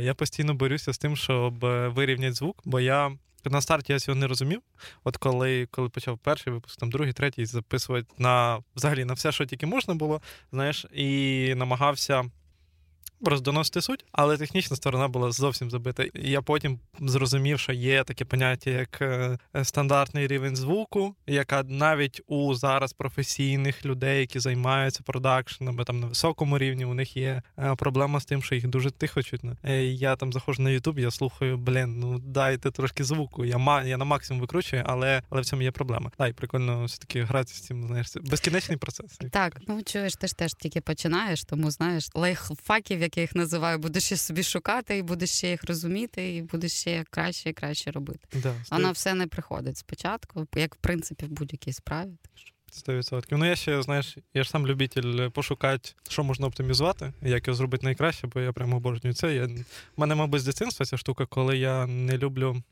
Я постійно борюся з тим, щоб е, вирівняти звук, бо я. На старті я цього не розумів. От коли коли почав перший випуск, там другий, третій записувати на взагалі на все, що тільки можна було, знаєш, і намагався просто доносити суть, але технічна сторона була зовсім забита. І я потім зрозумів, що є таке поняття, як е, стандартний рівень звуку, яка навіть у зараз професійних людей, які займаються продакшеном, там на високому рівні, у них є е, проблема з тим, що їх дуже тихо чутно. Е, я там заходжу на Ютуб, я слухаю, блін, ну дайте трошки звуку. Я ма я на максимум викручую, але але в цьому є проблема. Та й прикольно все таки грати з цим, знаєш, безкінечний процес. Так, ну чуєш, ти ж теж тільки починаєш, тому знаєш лайфхаків, як я їх називаю, будеш ще собі шукати, і будеш ще їх розуміти, і будеш ще краще і краще робити. Да, Воно все не приходить спочатку, як в принципі в будь-якій справі. Сто відсотків. Ну я ще знаєш, я ж сам любитель пошукати, що можна оптимізувати, як його зробити найкраще, бо я прямо обожнюю це. Я... У мене, мабуть, з дитинства ця штука, коли я не люблю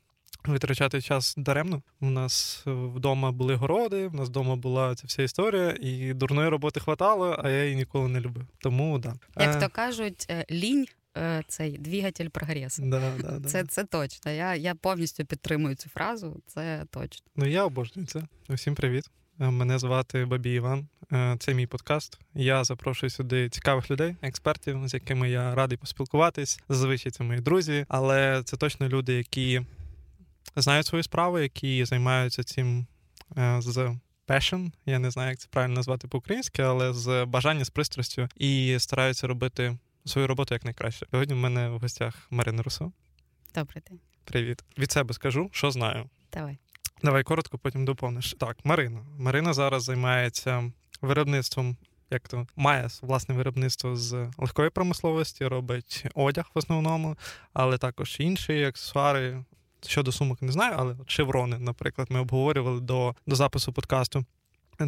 витрачати час даремно. У нас вдома були городи, у нас вдома була ця вся історія, і дурної роботи хватало, а я її ніколи не любив. Тому да. Як е, то кажуть, е, лінь. Е, цей двигатель прогресу. Да, да, це це точно. Я я повністю підтримую цю фразу. Це точно. Ну я обожнюю це. Усім привіт. Мене звати Бабі Іван. Це мій подкаст. Я запрошую сюди цікавих людей, експертів, з якими я радий поспілкуватись. Зазвичай це мої друзі, але це точно люди, які знають свою справу, які займаються цим е, з passion, я не знаю, як це правильно назвати по-українськи, але з бажанням, з пристрастю і стараються робити свою роботу як найкраще. Сьогодні в мене в гостях Марина Русо. Добрий день. Привіт. Від себе скажу, що знаю. Давай. Давай коротко, потім доповниш. Так, Марина. Марина зараз займається виробництвом. Як то має власне виробництво з легкої промисловості, робить одяг в основному, але також інші аксесуари, Щодо сумок не знаю, але шеврони, наприклад, ми обговорювали до до запису подкасту.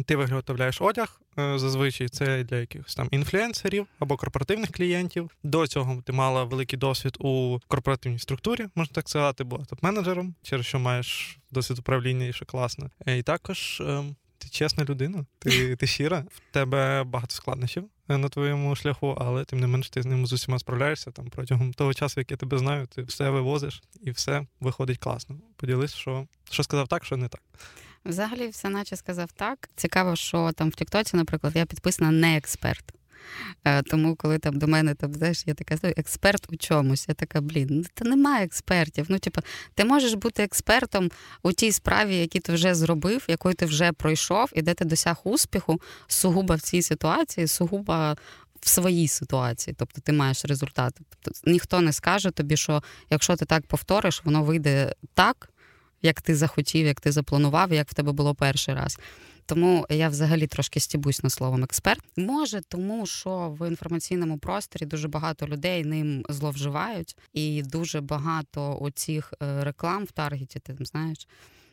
Ти виготовляєш одяг, е, зазвичай це для якихось там інфлюенсерів або корпоративних клієнтів. До цього ти мала великий досвід у корпоративній структурі, можна так сказати, була топ-менеджером, через що маєш досвід управління і що класно. Е, і також ем, чесна людина, ти ти щира, в тебе багато складнощів е, на твоєму шляху, але тим не менш ти з ним з усіма справляєшся там протягом того часу, як я тебе знаю, ти все вивозиш і все виходить класно. Поділись, що, що сказав так, що не так. Взагалі, все наче сказав так. Цікаво, що там в Тіктоці, наприклад, я підписана не експерт. Е, тому, коли там до мене там, знаєш, я така експерт у чомусь, я така, блін, ну та немає експертів. Ну, типу, ти можеш бути експертом у тій справі, які ти вже зробив, якою ти вже пройшов, і де ти досяг успіху, сугубо в цій ситуації, сугубо. В своїй ситуації, тобто ти маєш результат. Тобто, ніхто не скаже тобі, що якщо ти так повториш, воно вийде так, як ти захотів, як ти запланував, як в тебе було перший раз. Тому я взагалі трошки стібусь на словом експерт. Може, тому що в інформаційному просторі дуже багато людей ним зловживають, і дуже багато оцих е, реклам в таргеті, ти знаєш,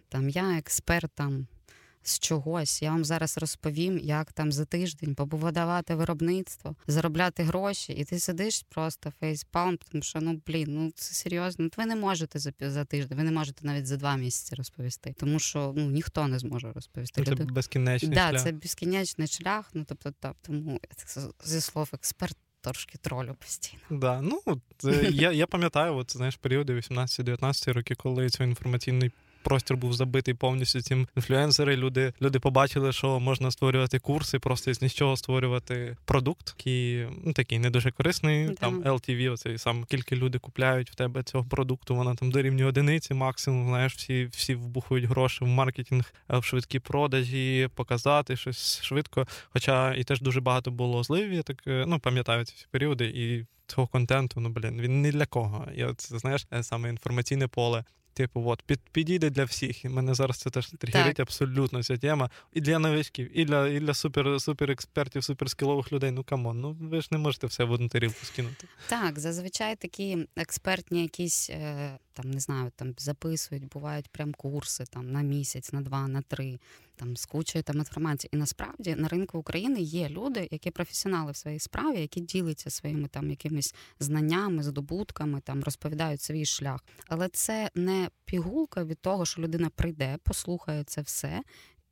там я експерт там з чогось. Я вам зараз розповім, як там за тиждень побудувати виробництво, заробляти гроші, і ти сидиш просто фейспалм, тому що ну блін, ну це серйозно. Ви не можете за за тиждень, ви не можете навіть за два місяці розповісти, тому що ну ніхто не зможе розповісти. Це Люди... безкінечний да, шлях. це безкінечний шлях. Ну тобто, так, тому зі слов експерт. Трошки тролю постійно. Да, ну я я пам'ятаю, от знаєш періоди 18-19 роки, коли цей інформаційний простір був забитий повністю цим інфлюенсери. Люди люди побачили, що можна створювати курси, просто з нічого створювати продукт, який ну, такий не дуже корисний. Да. Там LTV, оцей сам кілька люди купляють в тебе цього продукту. Вона там дорівнює одиниці, максимум. Знаєш, всі всі вбухують гроші в маркетинг, е, в швидкі продажі, показати щось швидко. Хоча і теж дуже багато було зливів, я так е, ну пам'ятаю ці періоди і. Цього контенту, ну блін, він не для кого. І от знаєш, е, саме інформаційне поле. Типу, от, під, підійде для всіх. І мене зараз це теж тригерить абсолютно ця тема. І для новичків, і для і для супер супер експертів, суперскілових людей. Ну come on, ну ви ж не можете все в одну тарілку скинути. Так, зазвичай такі експертні якісь е, там не знаю, там записують, бувають прям курси там на місяць, на два, на три, там з кучою там інформації. І насправді на ринку України є люди, які професіонали в своїй справі, які діляться своїми там якимись знаннями, здобутками, там розповідають свій шлях. Але це не пігулка від того, що людина прийде, послухає це все.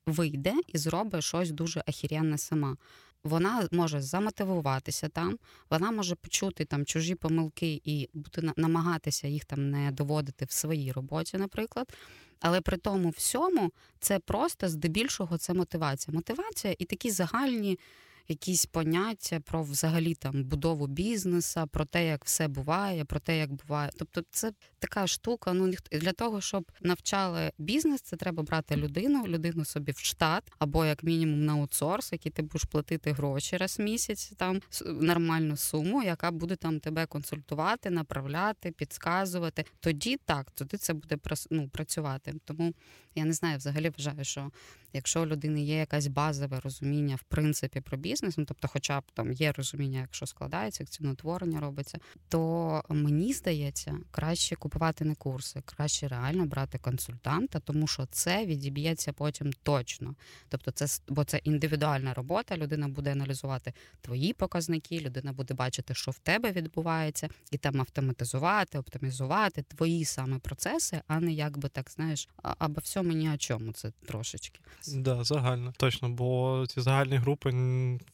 Вийде і зробить щось дуже ахірянне сама. Вона може замотивуватися там, вона може почути там чужі помилки і бути намагатися їх там не доводити в своїй роботі, наприклад. Але при тому всьому це просто здебільшого це мотивація. Мотивація і такі загальні якісь поняття про взагалі там будову бізнеса, про те, як все буває, про те, як буває. Тобто, це така штука. Ну для того, щоб навчали бізнес, це треба брати людину, людину собі в штат, або як мінімум на аутсорс, який ти будеш платити гроші раз в місяць, там нормальну суму, яка буде там тебе консультувати, направляти, підказувати. Тоді так, тоді це буде ну, працювати. Тому я не знаю, взагалі вважаю, що якщо у людини є якась базове розуміння в принципі про бізнес, ну тобто, хоча б там є розуміння, якщо складається, як ціноутворення робиться, то мені здається, краще купувати не курси, краще реально брати консультанта, тому що це відіб'ється потім точно. Тобто, це бо це індивідуальна робота. Людина буде аналізувати твої показники, людина буде бачити, що в тебе відбувається, і там автоматизувати, оптимізувати твої саме процеси, а не якби так знаєш, або всьому ні о чому це трошечки. Да, загально точно, бо ці загальні групи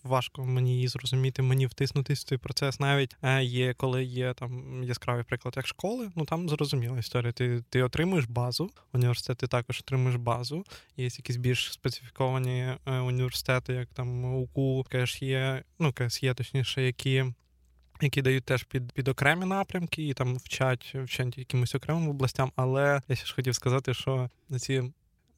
важко мені її зрозуміти, мені втиснутись в цей процес. Навіть е, є, коли є там яскравий приклад, як школи, ну там зрозуміла історія. Ти ти отримуєш базу, університет ти також отримуєш базу. Є якісь більш специфіковані е, університети, як там УКУ, кеш є, ну кеш є точніше, які. Які дають теж під під окремі напрямки і там вчать вчать якимось окремим областям, але я ще ж хотів сказати, що на ці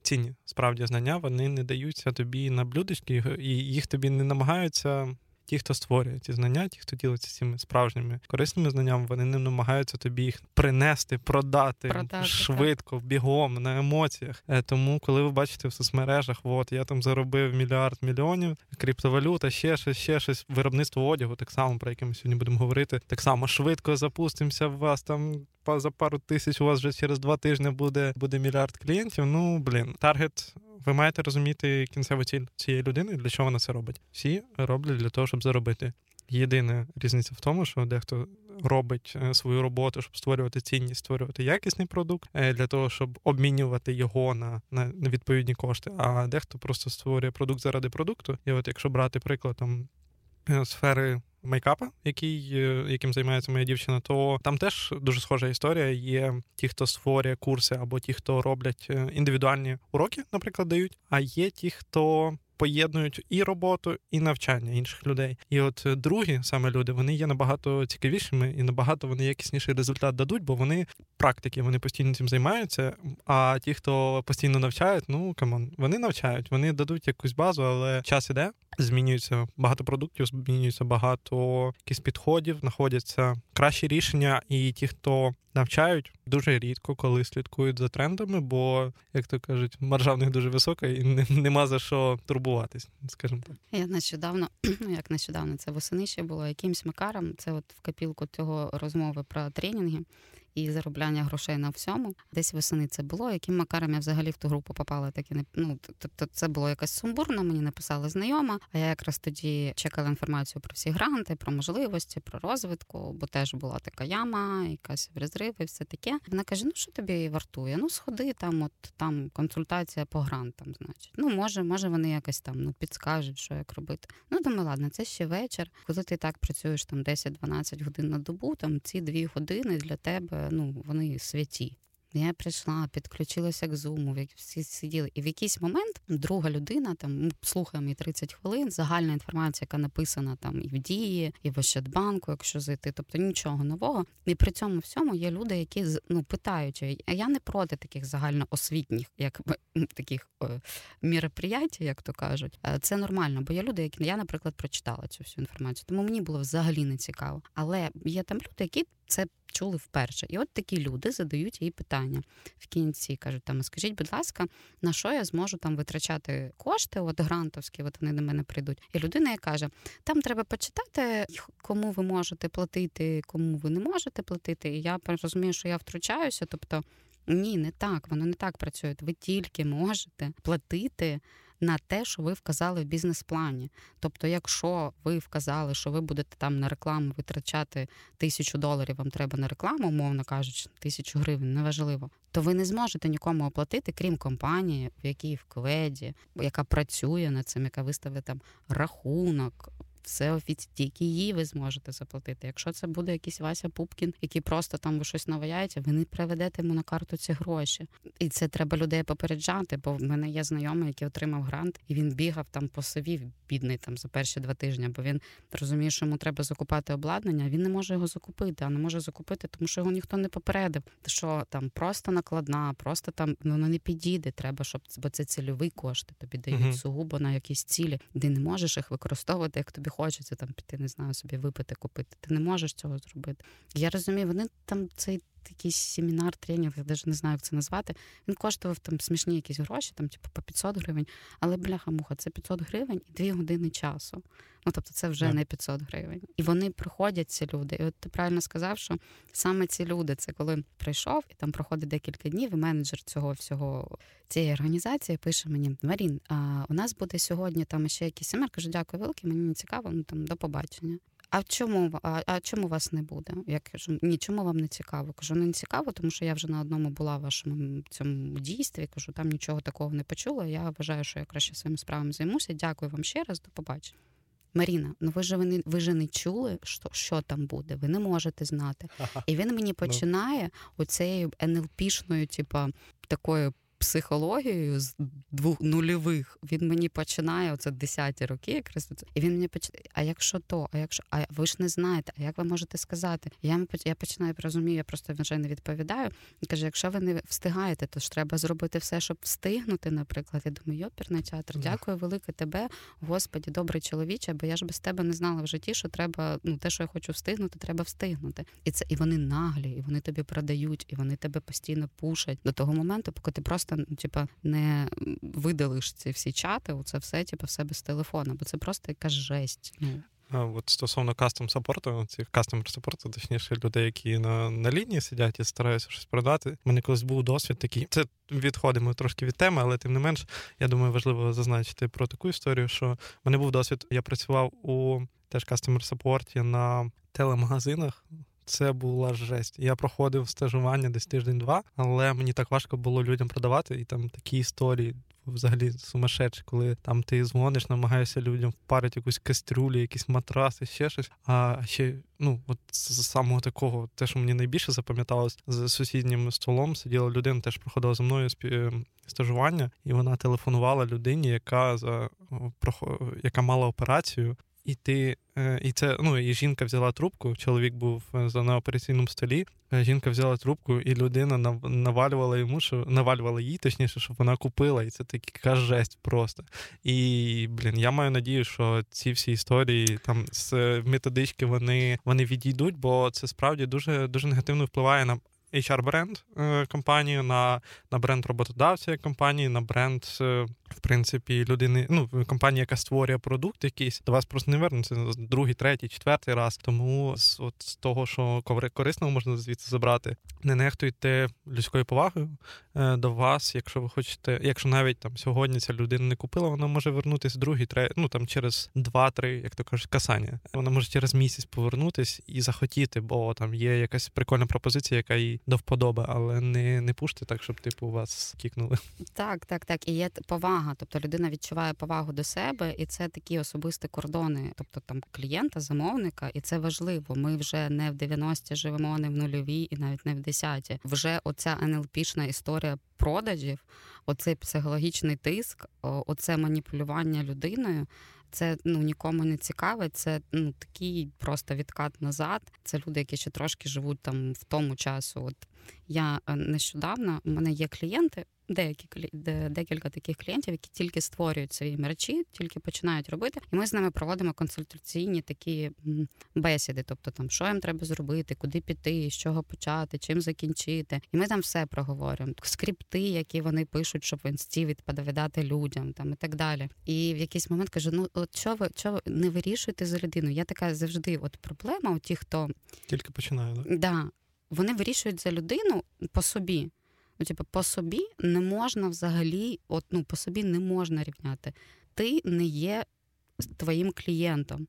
цінні справді знання вони не даються тобі на блюдечки, і їх тобі не намагаються. Ті, хто створює ці знання, ті, хто ділиться цими справжніми корисними знаннями, вони не намагаються тобі їх принести, продати, продати швидко, так. бігом на емоціях. Е, тому, коли ви бачите в соцмережах, от я там заробив мільярд мільйонів, криптовалюта, ще щось, ще щось, виробництво одягу, так само про яке ми сьогодні будемо говорити. Так само швидко запустимося в вас там за пару тисяч у вас вже через два тижні буде буде мільярд клієнтів. Ну блін, таргет. Ви маєте розуміти кінцеву ціль цієї людини, для чого вона це робить. Всі роблять для того, щоб заробити. Єдина різниця в тому, що дехто робить е, свою роботу, щоб створювати цінність, створювати якісний продукт е, для того, щоб обмінювати його на на відповідні кошти. А дехто просто створює продукт заради продукту. І от якщо брати приклад там е, сфери мейкапа, який, е, яким займається моя дівчина, то там теж дуже схожа історія. Є ті, хто створює курси, або ті, хто роблять е, індивідуальні уроки, наприклад, дають. А є ті, хто поєднують і роботу, і навчання інших людей. І от е, другі саме люди вони є набагато цікавішими і набагато вони якісніший результат дадуть, бо вони практики, вони постійно цим займаються. А ті, хто постійно навчають, ну come on, вони навчають, вони дадуть якусь базу, але час іде. Змінюється багато продуктів, змінюється багато якісь підходів, знаходяться кращі рішення, і ті, хто навчають, дуже рідко, коли слідкують за трендами, бо, як то кажуть, маржа в них дуже висока і нема за що турбуватись, скажімо так. Я нещодавно, як нещодавно, це восени ще було якимсь макаром. Це от в капілку цього розмови про тренінги і заробляння грошей на всьому. Десь восени це було. Яким макаром я взагалі в ту групу попала, так і не ну тобто, це було якась сумбурно. Мені написала знайома. А я якраз тоді чекала інформацію про всі гранти, про можливості, про розвитку, бо теж була така яма, якась розрив і все таке. Вона каже: Ну що тобі вартує? Ну сходи там, от там консультація по грантам. Значить, ну може, може вони якось там ну підскажуть, що як робити. Ну думаю, ладно, це ще вечір. Коли ти так працюєш там 10-12 годин на добу, там ці дві години для тебе ну, вони святі. Я прийшла, підключилася к зуму, всі сиділи. І в якийсь момент друга людина там слухає мені 30 хвилин, загальна інформація, яка написана там і в дії, і в Ощадбанку, якщо зайти, тобто нічого нового. І при цьому всьому є люди, які ну питають, а я не проти таких загальноосвітніх, як таких міроприятій, як то кажуть. Це нормально, бо є люди, які я, наприклад, прочитала цю всю інформацію, тому мені було взагалі не цікаво. Але є там люди, які це чули вперше. І от такі люди задають їй питання в кінці. Кажуть, там скажіть, будь ласка, на що я зможу там витрачати кошти, от грантовські, от вони до мене прийдуть. І людина каже: там треба почитати, кому ви можете платити, кому ви не можете платити. І я розумію, що я втручаюся. Тобто, ні, не так, воно не так працює. Ви тільки можете платити на те, що ви вказали в бізнес-плані. Тобто, якщо ви вказали, що ви будете там на рекламу витрачати тисячу доларів, вам треба на рекламу, умовно кажучи, тисячу гривень, неважливо, то ви не зможете нікому оплатити, крім компанії, в якій в кведі, яка працює над цим, яка виставить там рахунок, все офіційно, тільки її ви зможете заплатити. Якщо це буде якийсь Вася Пупкін, який просто там ви щось наваяєте, ви не приведете йому на карту ці гроші. І це треба людей попереджати, бо в мене є знайомий, який отримав грант, і він бігав там по сові, бідний там за перші два тижні, бо він розуміє, що йому треба закупати обладнання. а Він не може його закупити, а не може закупити, тому що його ніхто не попередив. Що там просто накладна, просто там ну, воно не підійде. Треба, щоб бо це цільові кошти. Тобі дають uh сугубо на якісь цілі. Ти не можеш їх використовувати, як тобі хочеться там піти, не знаю, собі випити, купити. Ти не можеш цього зробити. Я розумію, вони там цей якийсь семінар, тренінг, я навіть не знаю, як це назвати. Він коштував там смішні якісь гроші, там, типу, по 500 гривень. Але бляха-муха, це 500 гривень і 2 години часу. Ну, тобто, це вже не 500 гривень. І вони приходять, ці люди. І от ти правильно сказав, що саме ці люди, це коли прийшов і там проходить декілька днів, і менеджер цього всього цієї організації пише мені: Марін, а у нас буде сьогодні там ще якийсь семінар. Кажу, дякую велике, мені не цікаво, ну там до побачення. А чому а, а чому вас не буде? Я кажу, ні, чому вам не цікаво? Кажу, ну не цікаво, тому що я вже на одному була в вашому цьому дійстві. Кажу, там нічого такого не почула. Я вважаю, що я краще своїми справами займуся. Дякую вам ще раз, до побачення. Маріна, ну ви ж ви, ви ж не чули, що що там буде. Ви не можете знати. І він мені ну. починає оцею НЛПшною, типа такою психологією з двох нульових. Він мені починає оце десяті роки, якраз і він мені починає. А якщо то, а якщо а ви ж не знаєте, а як ви можете сказати? Я я починаю розумію, я просто вже не відповідаю. І каже: якщо ви не встигаєте, то ж треба зробити все, щоб встигнути. Наприклад, я думаю, йоперний театр, дякую велике тебе, господі, добрий чоловіче, бо я ж без тебе не знала в житті, що треба. Ну те, що я хочу встигнути, треба встигнути. І це і вони наглі, і вони тобі продають, і вони тебе постійно пушать до того моменту, поки ти просто просто типа, не видалиш ці всі чати, оце все типа, в себе з телефона, бо це просто якась жесть. Ну. А от Стосовно кастом саппорту, цих кастомер саппорту, точніше, людей, які на на лінії сидять і стараються щось продати. У мене колись був досвід такий. Це відходимо трошки від теми, але тим не менш, я думаю, важливо зазначити про таку історію, що в мене був досвід. Я працював у теж кастомер саппорті на телемагазинах. Це була жесть. Я проходив стажування десь тиждень-два, але мені так важко було людям продавати, і там такі історії. Взагалі сумасшедші, коли там ти дзвониш, намагаєшся людям впарити якусь кастрюлю, якісь матраси, ще щось. А ще, ну, от з самого такого, те, що мені найбільше запам'яталось, з сусіднім столом сиділа людина, теж проходила за мною стажування, і вона телефонувала людині, яка за яка мала операцію, і ти Е, і це ну і жінка взяла трубку. Чоловік був е, на операційному столі. Е, жінка взяла трубку, і людина навалювала йому, що навалювала їй, точніше, щоб вона купила. І це така жесть просто. І блін, я маю надію, що ці всі історії там з методички вони вони відійдуть, бо це справді дуже дуже негативно впливає на HR-бренд компанії, на на бренд роботодавця компанії, на бренд, в принципі, людини, ну, компанії, яка створює продукт якийсь, до вас просто не вернуться другий, третій, четвертий раз. Тому з от з того, що корисного можна звідси забрати, не нехтуйте людською повагою е, до вас, якщо ви хочете, якщо навіть там сьогодні ця людина не купила, вона може вернутися другий, третій, ну там через два-три, як то кажуть, касання. Вона може через місяць повернутись і захотіти, бо там є якась прикольна пропозиція, яка їй до вподоби, але не не пушти так, щоб типу вас кікнули. Так, так, так. І є повага. Тобто людина відчуває повагу до себе, і це такі особисті кордони, тобто там клієнта, замовника, і це важливо. Ми вже не в 90-ті живемо, не в нульовій і навіть не в 10-ті. Вже оця НЛПшна історія продажів, оцей психологічний тиск, оце маніпулювання людиною це ну нікому не цікаве. Це ну такий просто відкат назад. Це люди, які ще трошки живуть там в тому часу. От я е, нещодавно у мене є клієнти, деякі декілька таких клієнтів, які тільки створюють свої мерчі, тільки починають робити, і ми з ними проводимо консультаційні такі бесіди. Тобто, там що їм треба зробити, куди піти, з чого почати, чим закінчити. І ми там все проговорюємо. Скрипти, які вони пишуть, щоб в інсті відповідати людям, там і так далі. І в якийсь момент кажу: ну от що ви що ви не вирішуєте за людину? Я така завжди, от проблема у ті, хто тільки починає, да? Да, вони вирішують за людину по собі. Ну, типу, по собі не можна взагалі, от ну по собі не можна рівняти. Ти не є твоїм клієнтом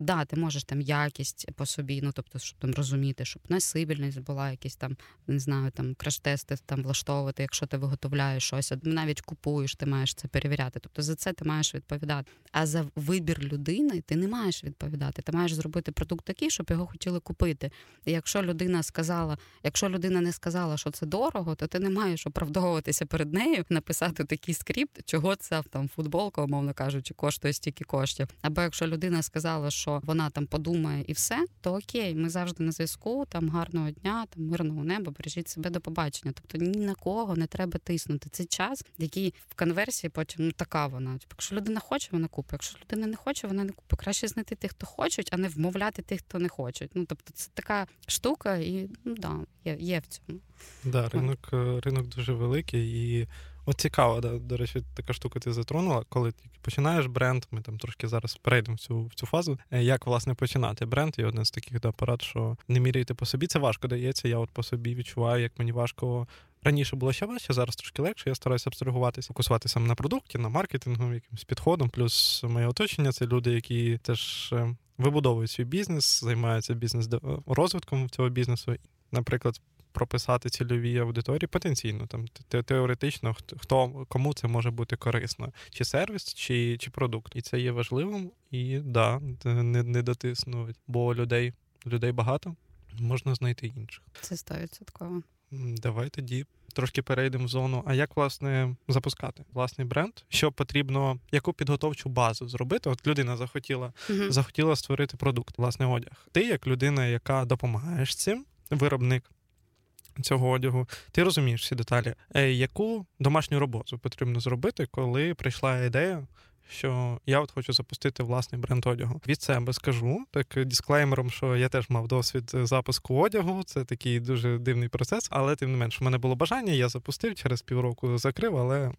да, ти можеш там якість по собі, ну тобто, щоб там розуміти, щоб несибільність була, якісь там, не знаю, там краш-тести там влаштовувати, якщо ти виготовляєш щось, навіть купуєш, ти маєш це перевіряти. Тобто за це ти маєш відповідати. А за вибір людини ти не маєш відповідати. Ти маєш зробити продукт такий, щоб його хотіли купити. І якщо людина сказала, якщо людина не сказала, що це дорого, то ти не маєш оправдовуватися перед нею, написати такий скрипт, чого це там футболка, умовно кажучи, коштує стільки коштів. Або якщо людина сказала, що що вона там подумає і все, то окей, ми завжди на зв'язку. Там гарного дня, там мирного неба, бережіть себе до побачення. Тобто ні на кого не треба тиснути. Це час, який в конверсії потім ну така вона. Тобто, якщо людина хоче, вона купить. Якщо людина не хоче, вона не купить. Краще знайти тих, хто хочуть, а не вмовляти тих, хто не хочуть. Ну тобто, це така штука, і ну да, є, є в цьому. Да, ринок е, ринок дуже великий і От цікаво, да, до речі, така штука ти затронула, коли ти починаєш бренд, ми там трошки зараз перейдемо в цю в цю фазу. Е, як власне починати бренд? І один з таких да, порад, що не міряйте по собі, це важко дається. Я от по собі відчуваю, як мені важко. Раніше було ще важче, зараз трошки легше. Я стараюся абстрагуватися, фокусуватися на продукті, на маркетингу, якимось підходом. Плюс моє оточення це люди, які теж е, вибудовують свій бізнес, займаються бізнес розвитком цього бізнесу. Наприклад, прописати цільовій аудиторії потенційно, там теоретично, хто кому це може бути корисно, чи сервіс, чи чи продукт. І це є важливим, і да, не не дотиснуть, бо людей людей багато, можна знайти інших. Це стовідсотково. Давай тоді трошки перейдемо в зону. А як власне запускати власний бренд? Що потрібно, яку підготовчу базу зробити? От людина захотіла uh захотіла створити продукт, власний одяг. Ти, як людина, яка допомагаєш цим, виробник цього одягу, ти розумієш всі деталі. Е, яку домашню роботу потрібно зробити, коли прийшла ідея? Що я от хочу запустити власний бренд одягу. Від себе скажу так дисклеймером, що я теж мав досвід запуску одягу. Це такий дуже дивний процес, але тим не менш, у мене було бажання, я запустив через півроку закрив, але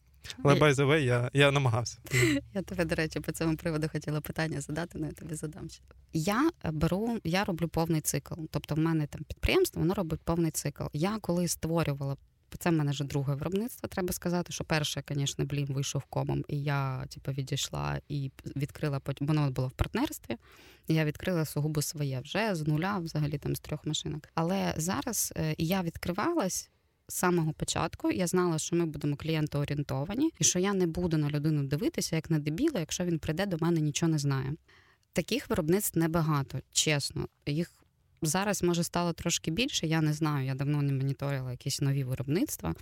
але by the way, я я намагався. Я тебе, до речі, по цьому приводу хотіла питання задати, але я тобі задам. Я беру, я роблю повний цикл. Тобто, в мене там підприємство, воно робить повний цикл. Я коли створювала. Це в мене вже друге виробництво, треба сказати, що перше, звісно, блін, вийшов комом, і я типу, відійшла і відкрила потім, воно було в партнерстві. і Я відкрила сугубо своє вже з нуля, взагалі там з трьох машинок. Але зараз е, я відкривалась з самого початку я знала, що ми будемо клієнтоорієнтовані, і що я не буду на людину дивитися як на дебіла, якщо він прийде до мене, нічого не знає. Таких виробництв небагато, чесно. Їх зараз може стало трошки більше. Я не знаю. Я давно не моніторила якісь нові виробництва.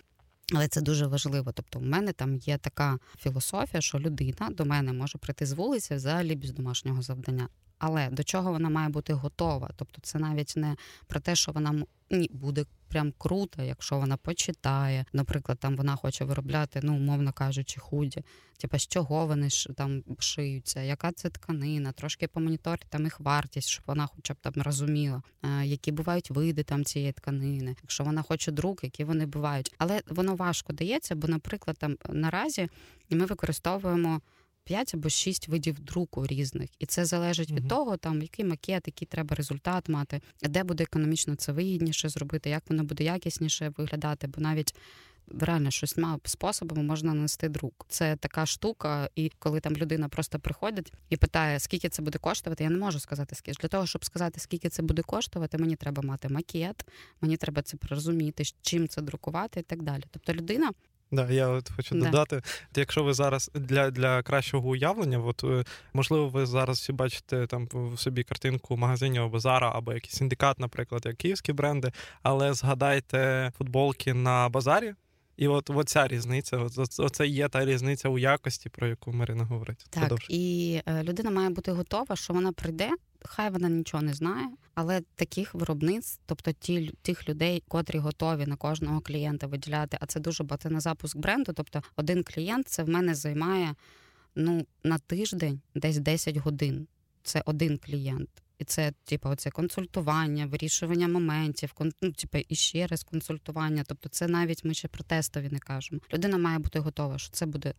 Але це дуже важливо. Тобто, у мене там є така філософія, що людина до мене може прийти з вулиці взагалі без домашнього завдання. Але до чого вона має бути готова? Тобто, це навіть не про те, що вона ні, буде прям круто, якщо вона почитає. Наприклад, там вона хоче виробляти, ну умовно кажучи, худі. Типа з чого вони ж там шиються, яка це тканина, трошки помоніторити там їх вартість, щоб вона хоча б там розуміла, е, які бувають види там цієї тканини. Якщо вона хоче друк, які вони бувають, але воно важко дається, бо, наприклад, там наразі ми використовуємо. 5 або 6 видів друку різних, і це залежить від того, там який макет, який треба результат мати, де буде економічно це вигідніше зробити, як воно буде якісніше виглядати, бо навіть. Реально шістьма способами можна нанести друк. Це така штука, і коли там людина просто приходить і питає, скільки це буде коштувати, я не можу сказати скільки. Для того, щоб сказати, скільки це буде коштувати, мені треба мати макет, мені треба це розуміти, чим це друкувати і так далі. Тобто людина Да, я от хочу да. додати. Якщо ви зараз для для кращого уявлення, от е, можливо, ви зараз всі бачите там в собі картинку магазинів або Зара, або якийсь синдикат, наприклад, як київські бренди, але згадайте футболки на базарі. І от, от ця різниця, от, оце є та різниця у якості, про яку Марина говорить. Так, Продовж. І е, людина має бути готова, що вона прийде, хай вона нічого не знає, але таких виробництв, тобто ті тих людей, котрі готові на кожного клієнта виділяти, а це дуже багато на запуск бренду. Тобто, один клієнт це в мене займає ну на тиждень десь 10 годин. Це один клієнт. І це, типу, оце консультування, вирішування моментів, ну, типу, і ще раз консультування. Тобто, це навіть ми ще про тестові не кажемо. Людина має бути готова, що це буде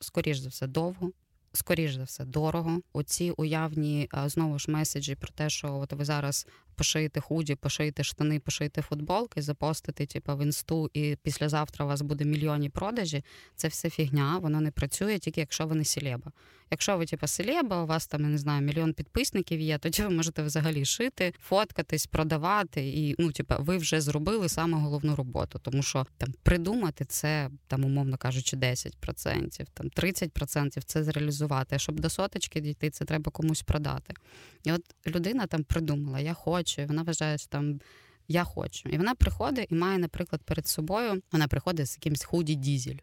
скоріш за все довго, скоріш за все, дорого. Оці уявні знову ж меседжі про те, що от ви зараз пошиєте худі, пошиєте штани, пошиєте футболки, запостити типу, в інсту, і післязавтра у вас буде мільйонні продажі. Це все фігня, воно не працює, тільки якщо ви не селеба. Якщо ви, типу, селеба, у вас там я не знаю, мільйон підписників є, тоді ви можете взагалі шити, фоткатись, продавати, і ну, типу, ви вже зробили саме головну роботу, тому що там придумати це там, умовно кажучи, 10%, там 30% це зреалізувати. А щоб до соточки дійти, це треба комусь продати. І от людина там придумала, я хочу, і вона вважає, що там. Я хочу. І вона приходить і має, наприклад, перед собою, вона приходить з якимсь худі дізель.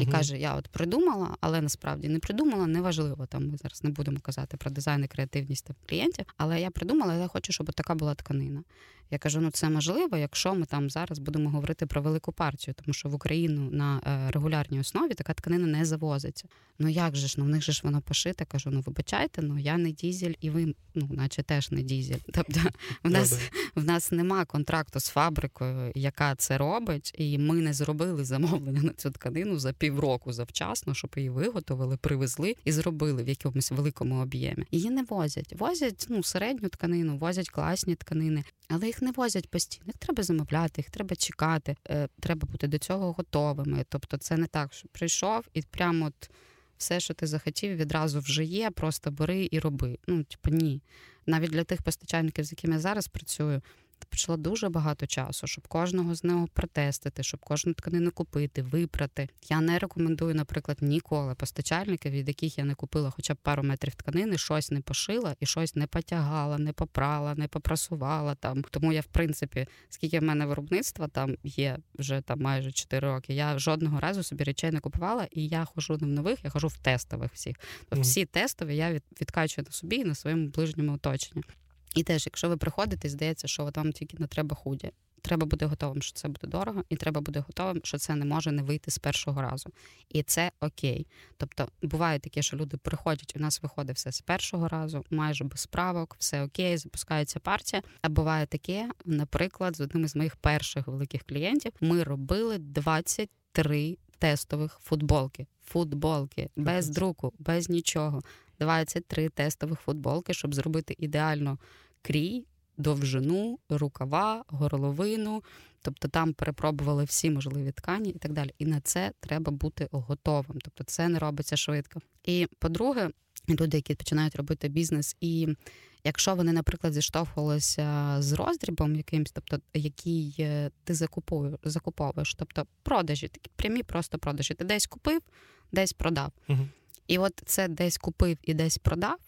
І угу. каже: Я от придумала, але насправді не придумала, неважливо. Там ми зараз не будемо казати про дизайн і креативність та клієнтів. Але я придумала, я хочу, щоб така була тканина. Я кажу: ну це можливо, якщо ми там зараз будемо говорити про велику партію, тому що в Україну на е, регулярній основі така тканина не завозиться. Ну як же ж ну в них же ж воно пошите? Кажу, ну вибачайте, ну я не дізель, і ви, ну наче теж не дізель. Тобто в нас в нас нема контракту з фабрикою, яка це робить, і ми не зробили замовлення на цю тканину за півроку завчасно, щоб її виготовили, привезли і зробили в якомусь великому об'ємі. Її не возять. Возять ну середню тканину, возять класні тканини. Але їх не возять постійно. Їх треба замовляти, їх треба чекати, е, треба бути до цього готовими. Тобто, це не так, що прийшов і прямо от все, що ти захотів, відразу вже є. Просто бери і роби. Ну, типу, ні. Навіть для тих постачальників, з якими я зараз працюю, Почало дуже багато часу, щоб кожного з нього протестити, щоб кожну тканину купити, випрати. Я не рекомендую, наприклад, ніколи постачальників, від яких я не купила хоча б пару метрів тканини, щось не пошила і щось не потягала, не попрала, не попрасувала там. Тому я, в принципі, скільки в мене виробництва там є вже там майже 4 роки. Я жодного разу собі речей не купувала, і я хожу не в нових, я хожу в тестових всіх. Тобто всі тестові я відкачую на собі і на своєму ближньому оточенні. І теж, якщо ви приходите, здається, що вам тільки не треба худі. Треба бути готовим, що це буде дорого, і треба бути готовим, що це не може не вийти з першого разу. І це окей. Тобто буває таке, що люди приходять, у нас виходить все з першого разу, майже без справок, все окей, запускається партія. А буває таке, наприклад, з одним із моїх перших великих клієнтів ми робили 23 тестових футболки. Футболки без друку, без нічого. 23 тестових футболки, щоб зробити ідеально крій, довжину, рукава, горловину. Тобто там перепробували всі можливі ткані і так далі. І на це треба бути готовим. Тобто це не робиться швидко. І по-друге, люди, які починають робити бізнес, і якщо вони, наприклад, зіштовхувалися з роздрібом якимсь, тобто який е, ти закуповуєш, закуповуєш, тобто продажі, такі прямі просто продажі. Ти десь купив, десь продав. Угу. І от це десь купив і десь продав,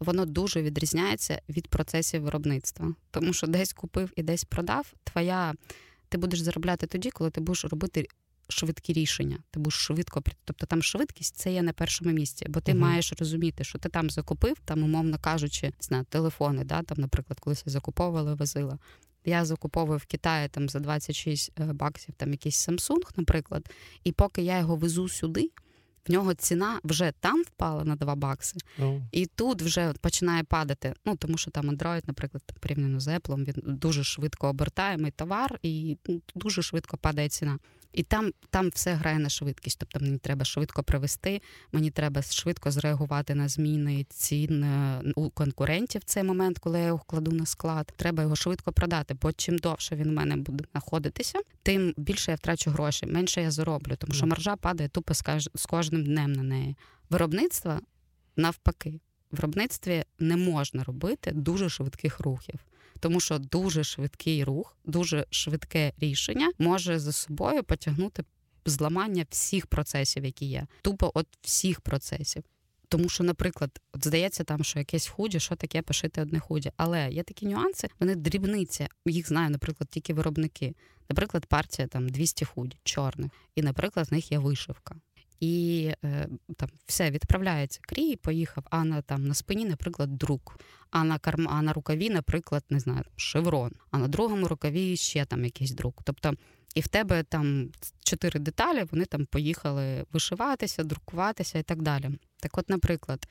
воно дуже відрізняється від процесів виробництва. Тому що десь купив і десь продав, твоя ти будеш заробляти тоді, коли ти будеш робити швидкі рішення. Ти будеш швидко тобто там швидкість це є на першому місці, бо ти uh маєш розуміти, що ти там закупив, там, умовно кажучи, знаю, телефони, да, там, наприклад, колись я закуповувала, возила. Я закуповую в Китаї там за 26 е, баксів там якийсь Samsung, наприклад, і поки я його везу сюди в нього ціна вже там впала на 2 бакси, oh. і тут вже починає падати. Ну тому що там Android, наприклад, порівняно з Apple, він дуже швидко обертаємий товар і ну, дуже швидко падає ціна. І там там все грає на швидкість. Тобто мені треба швидко привести, мені треба швидко зреагувати на зміни цін е, у конкурентів в цей момент, коли я його кладу на склад. Треба його швидко продати, бо чим довше він у мене буде знаходитися, тим більше я втрачу гроші, менше я зароблю, тому що маржа падає тупо з кожним днем на неї. Виробництво навпаки. В виробництві не можна робити дуже швидких рухів тому що дуже швидкий рух, дуже швидке рішення може за собою потягнути зламання всіх процесів, які є, тупо от всіх процесів. Тому що, наприклад, от здається, там що якесь худі, що таке пошити одне худі. Але є такі нюанси, вони дрібниці. Їх знаю, наприклад, тільки виробники. Наприклад, партія там 200 худі чорних, і, наприклад, в них є вишивка і е, там все відправляється крій, поїхав, а на там на спині, наприклад, друк, а на карм, а на рукаві, наприклад, не знаю, шеврон, а на другому рукаві ще там якийсь друк. Тобто, і в тебе там чотири деталі, вони там поїхали вишиватися, друкуватися і так далі. Так, от, наприклад,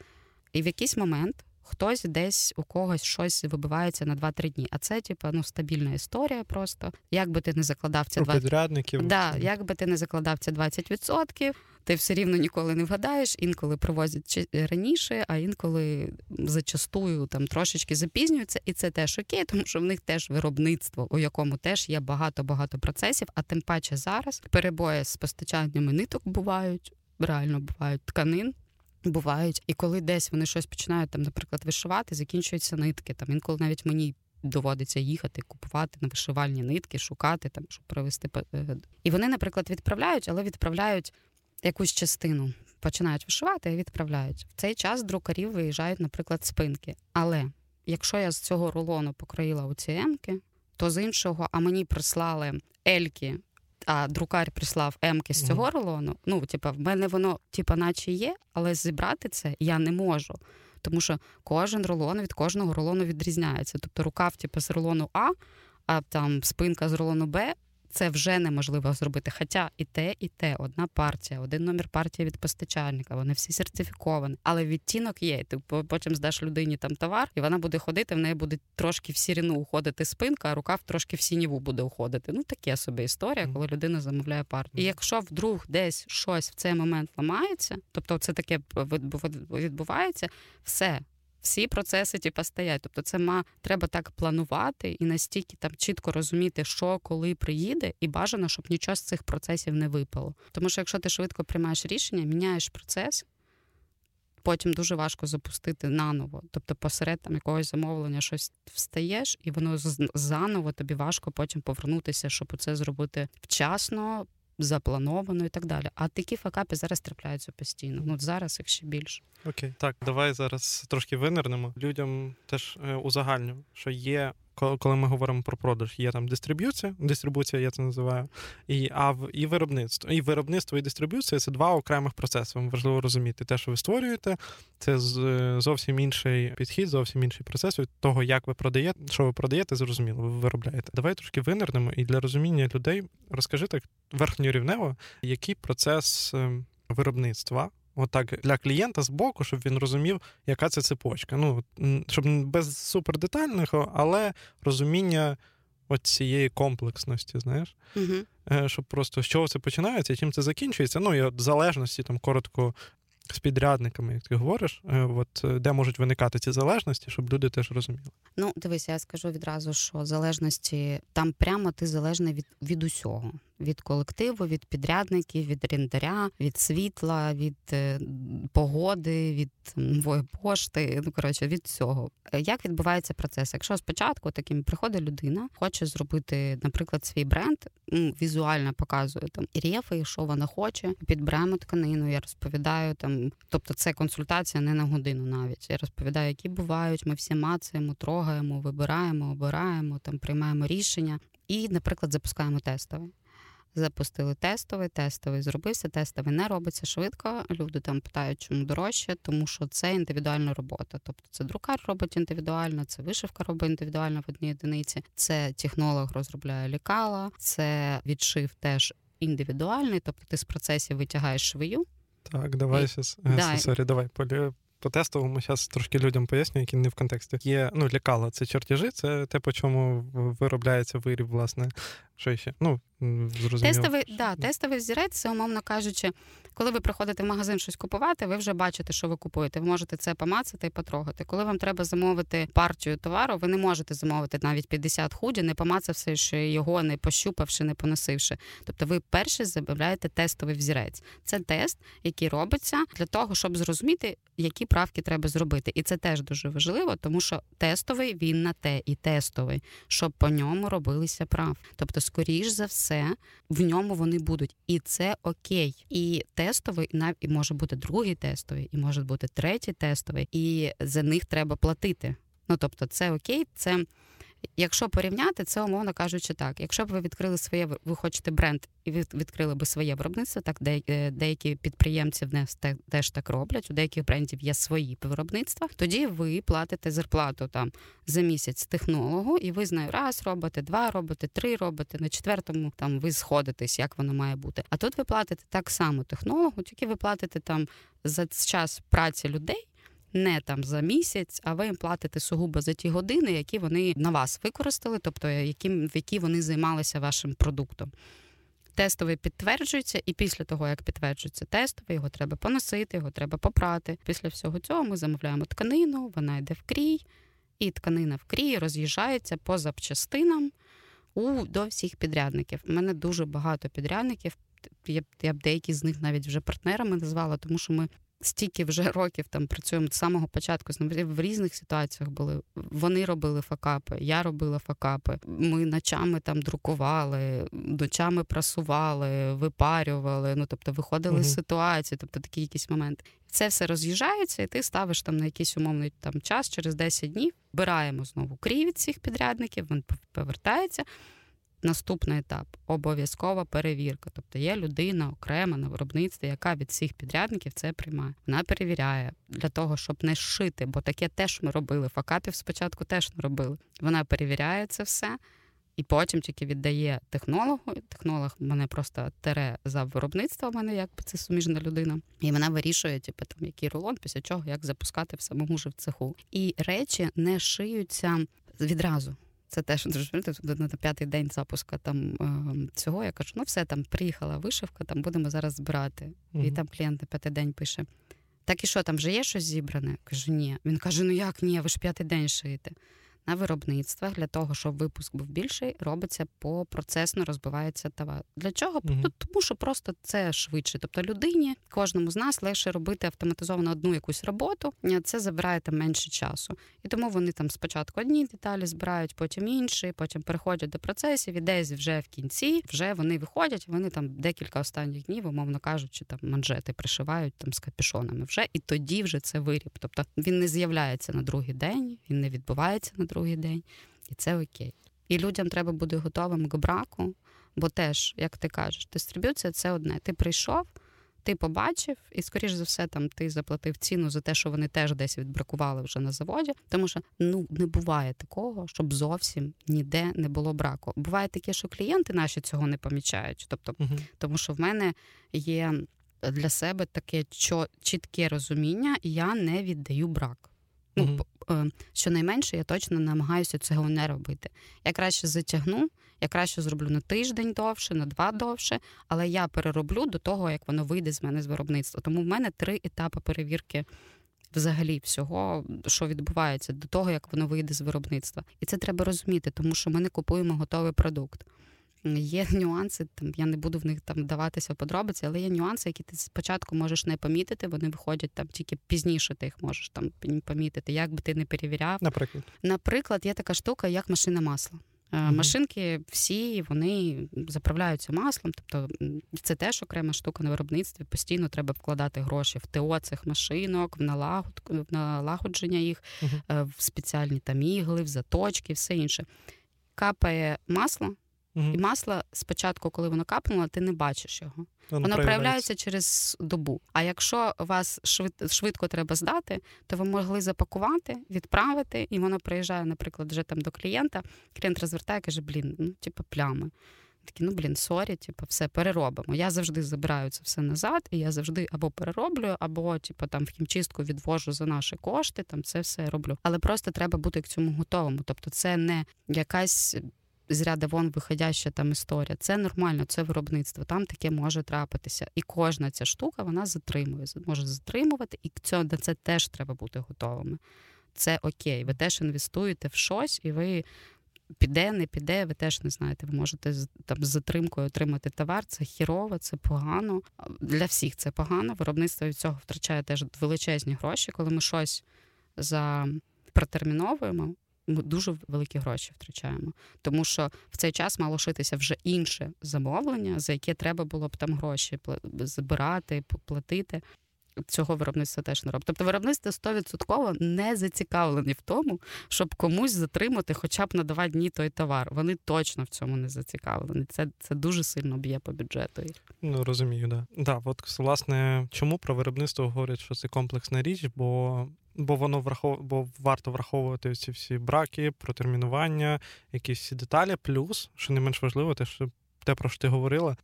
і в якийсь момент хтось десь у когось щось вибивається на 2-3 дні. А це, типу, ну, стабільна історія просто. Як би ти не закладав це 20... підрядників. Да, як би ти не закладав це 20%, ти все рівно ніколи не вгадаєш, інколи привозять раніше, а інколи зачастую там трошечки запізнюються, і це теж окей, тому що в них теж виробництво, у якому теж є багато-багато процесів, а тим паче зараз перебої з постачаннями ниток бувають, реально бувають тканин. Бувають, і коли десь вони щось починають там, наприклад, вишивати, закінчуються нитки. Там інколи навіть мені доводиться їхати, купувати на вишивальні нитки, шукати там, щоб провести е, І вони, наприклад, відправляють, але відправляють якусь частину, починають вишивати і відправляють. В цей час друкарів виїжджають, наприклад, спинки. Але якщо я з цього рулону покроїла оці емки, то з іншого, а мені прислали ельки а друкар прислав емки з цього рулону. Ну, типа, в мене воно, типа, наче є, але зібрати це я не можу. Тому що кожен рулон від кожного рулону відрізняється. Тобто рукав, типу, з рулону А, а там спинка з рулону Б це вже неможливо зробити. Хоча і те, і те, одна партія, один номер партії від постачальника, вони всі сертифіковані. Але відтінок є. Ти потім здаш людині там товар, і вона буде ходити, в неї буде трошки в сіріну уходити спинка, а рукав трошки в сініву буде уходити. Ну таке собі історія, коли людина замовляє партію. І якщо вдруг десь щось в цей момент ламається, тобто це таке відбувається, все всі процеси типу, стоять. Тобто, це ма треба так планувати і настільки там чітко розуміти, що коли приїде, і бажано, щоб нічого з цих процесів не випало. Тому що якщо ти швидко приймаєш рішення, міняєш процес. Потім дуже важко запустити наново. Тобто, посеред там якогось замовлення щось встаєш, і воно заново тобі важко потім повернутися, щоб це зробити вчасно, заплановано і так далі. А такі факапи зараз трапляються постійно. Ну зараз їх ще більше. Окей, так давай зараз трошки винирнемо. Людям теж е, узагальню, що є коли ми говоримо про продаж, є там дистриб'юція, дистрибуція, я це називаю, і а в і виробництво. І виробництво і дистриб'юція це два окремих процеси. Вам важливо розуміти. Те, що ви створюєте, це зовсім інший підхід, зовсім інший процес від того, як ви продаєте, що ви продаєте, зрозуміло, ви виробляєте. Давай трошки винирнемо, і для розуміння людей розкажи так верхньорівнево, який процес ем, виробництва отак для клієнта з боку, щоб він розумів, яка це цепочка. Ну, щоб без супердетального, але розуміння от цієї комплексності, знаєш, угу. щоб просто з чого це починається, чим це закінчується. Ну і от в залежності там коротко з підрядниками, як ти говориш, е, от е, де можуть виникати ці залежності, щоб люди теж розуміли. Ну, дивися, я скажу відразу, що залежності там прямо ти залежний від, від усього від колективу, від підрядників, від рендаря, від світла, від е, погоди, від нової пошти. Ну коротше, від цього. Е, як відбувається процес? Якщо спочатку таким приходить людина, хоче зробити, наприклад, свій бренд, ну, візуально показує там і рєфи, що вона хоче, підберемо тканину. Я розповідаю там, тобто це консультація не на годину навіть. Я розповідаю, які бувають. Ми всі мацаємо, трогаємо, вибираємо, обираємо, там приймаємо рішення і, наприклад, запускаємо тестовий. Запустили тестовий, тестовий зробився, тестовий не робиться швидко. Люди там питають, чому дорожче, тому що це індивідуальна робота. Тобто це друкар робить індивідуально, це вишивка робить індивідуально в одній одиниці, це технолог розробляє лікала, це відшив теж індивідуальний, тобто ти з процесів витягаєш швию. Так, давай зараз. Да. Sorry, давай по тестовому зараз трошки людям поясню, які не в контексті. Є ну, лікала, це чертежі, це те, по чому виробляється виріб, власне. Що ще? Ну, зрозуміло. Тестовий, да, тестовий зірець, це, умовно кажучи, коли ви приходите в магазин щось купувати, ви вже бачите, що ви купуєте. Ви можете це помацати і потрогати. Коли вам треба замовити партію товару, ви не можете замовити навіть 50 худі, не помацавши його, не пощупавши, не поносивши. Тобто, ви перші замовляєте тестовий взірець. Це тест, який робиться для того, щоб зрозуміти, які правки треба зробити. І це теж дуже важливо, тому що тестовий він на те і тестовий, щоб по ньому робилися прав. Тобто, скоріш за все, в ньому вони будуть, і це окей. І тестовий, і може бути другий тестовий, і може бути третій тестовий, і за них треба платити. Ну тобто, це окей, це Якщо порівняти, це умовно кажучи, так. Якщо б ви відкрили своє, ви хочете бренд і ви відкрили би своє виробництво, так е, деякі підприємці в нас теж так роблять. У деяких брендів є свої виробництва. Тоді ви платите зарплату там за місяць технологу, і ви знаю, раз робите, два робите, три робите. На четвертому там ви сходитесь, як воно має бути. А тут ви платите так само технологу, тільки ви платите там за час праці людей не там за місяць, а ви їм платите сугубо за ті години, які вони на вас використали, тобто яким, в які вони займалися вашим продуктом. Тестовий підтверджується, і після того, як підтверджується тестовий, його треба поносити, його треба попрати. Після всього цього ми замовляємо тканину, вона йде в крій, і тканина в крій роз'їжджається по запчастинам у до всіх підрядників. У мене дуже багато підрядників. Я б деякі з них навіть вже партнерами назвала, тому що ми стільки вже років там працюємо з самого початку в різних ситуаціях були. Вони робили факапи, я робила факапи. Ми ночами там друкували, ночами прасували, випарювали. Ну тобто виходили угу. з ситуації, тобто такі якісь моменти. Це все роз'їжджається, і ти ставиш там на якийсь умовний там час через 10 днів. Збираємо знову крій від цих підрядників. Він повертається наступний етап обов'язкова перевірка. Тобто є людина окрема на виробництві, яка від всіх підрядників це приймає. Вона перевіряє для того, щоб не шити, бо таке теж ми робили. Факапів спочатку теж не робили. Вона перевіряє це все. І потім тільки віддає технологу. Технолог мене просто тере за виробництво, в мене якби це суміжна людина. І вона вирішує, типу, там який рулон, після чого як запускати в самому ж в цеху. І речі не шиються відразу. Це теж на п'ятий день запуска там ем, цього. Я кажу, ну все там приїхала вишивка, там будемо зараз збирати. Угу. І там клієнт на п'ятий день пише: Так і що, там вже є щось зібране? Кажу, ні. Він каже: Ну як ні, ви ж п'ятий день шиєте на виробництвах для того, щоб випуск був більший, робиться по процесно розбивається товар. Для чого? Mm-hmm. Тому що просто це швидше. Тобто людині, кожному з нас легше робити автоматизовано одну якусь роботу, це забирає там менше часу. І тому вони там спочатку одні деталі збирають, потім інші, потім переходять до процесів, і десь вже в кінці вже вони виходять, вони там декілька останніх днів, умовно кажучи, там манжети пришивають там з капюшонами вже, і тоді вже це виріб. Тобто він не з'являється на другий день, він не відбувається на другий день, і це окей. І людям треба бути готовим к браку, бо теж, як ти кажеш, дистриб'юція це одне. Ти прийшов, ти побачив, і, скоріш за все, там ти заплатив ціну за те, що вони теж десь відбракували вже на заводі. Тому що ну не буває такого, щоб зовсім ніде не було браку. Буває таке, що клієнти наші цього не помічають. Тобто, угу. тому що в мене є для себе таке чітке розуміння, я не віддаю брак. Ну, mm щонайменше я точно намагаюся цього не робити. Я краще затягну, я краще зроблю на тиждень довше, на два довше, але я перероблю до того, як воно вийде з мене з виробництва. Тому в мене три етапи перевірки. Взагалі, всього, що відбувається, до того, як воно вийде з виробництва. І це треба розуміти, тому що ми не купуємо готовий продукт. Є нюанси, там я не буду в них там вдаватися в подробиці, але є нюанси, які ти спочатку можеш не помітити. Вони виходять там тільки пізніше. Ти їх можеш там помітити, як би ти не перевіряв. Наприклад, наприклад, є така штука, як машина масла. Mm-hmm. Машинки всі вони заправляються маслом, тобто це теж окрема штука на виробництві. Постійно треба вкладати гроші в ТО цих машинок, в налагод, в налагодження їх, mm-hmm. в спеціальні там ігли, в заточки, все інше. Капає масло. Угу. І масло спочатку, коли воно капнуло, ти не бачиш його. Воно, воно проявляється через добу. А якщо вас швид, швидко треба здати, то ви могли запакувати, відправити, і воно приїжджає, наприклад, вже там до клієнта. Клієнт розвертає, каже: блін, ну типу плями. Такі, ну блін, sorry, типу, все переробимо. Я завжди забираю це все назад, і я завжди або перероблю, або типу, там в хімчистку відвожу за наші кошти. Там це все роблю. Але просто треба бути к цьому готовому. Тобто, це не якась з ряда вон виходяща там історія. Це нормально, це виробництво. Там таке може трапитися. І кожна ця штука вона затримує, може затримувати, і на це теж треба бути готовими. Це окей. Ви теж інвестуєте в щось, і ви. Піде, не піде, ви теж не знаєте. Ви можете там з затримкою отримати товар. Це хірово, це погано. Для всіх це погано. Виробництво від цього втрачає теж величезні гроші, коли ми щось за протерміновуємо ми дуже великі гроші втрачаємо, тому що в цей час мало шитися вже інше замовлення, за яке треба було б там гроші збирати, платити. Цього виробництва теж не робить. Тобто виробництво 100% не зацікавлені в тому, щоб комусь затримати хоча б на два дні той товар. Вони точно в цьому не зацікавлені. Це це дуже сильно б'є по бюджету. Ну розумію, да. Да, от власне, чому про виробництво говорять, що це комплексна річ, бо бо воно врахов... бо варто враховувати ці всі браки, протермінування, якісь деталі. Плюс, що не менш важливо, те, що те, про що ти говорила,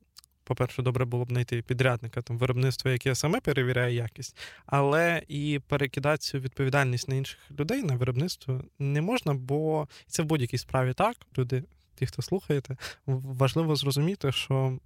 по-перше, добре було б знайти підрядника там виробництва, яке саме перевіряє якість, але і перекидати цю відповідальність на інших людей на виробництво не можна, бо це в будь-якій справі так. Люди, ті, хто слухаєте, важливо зрозуміти, що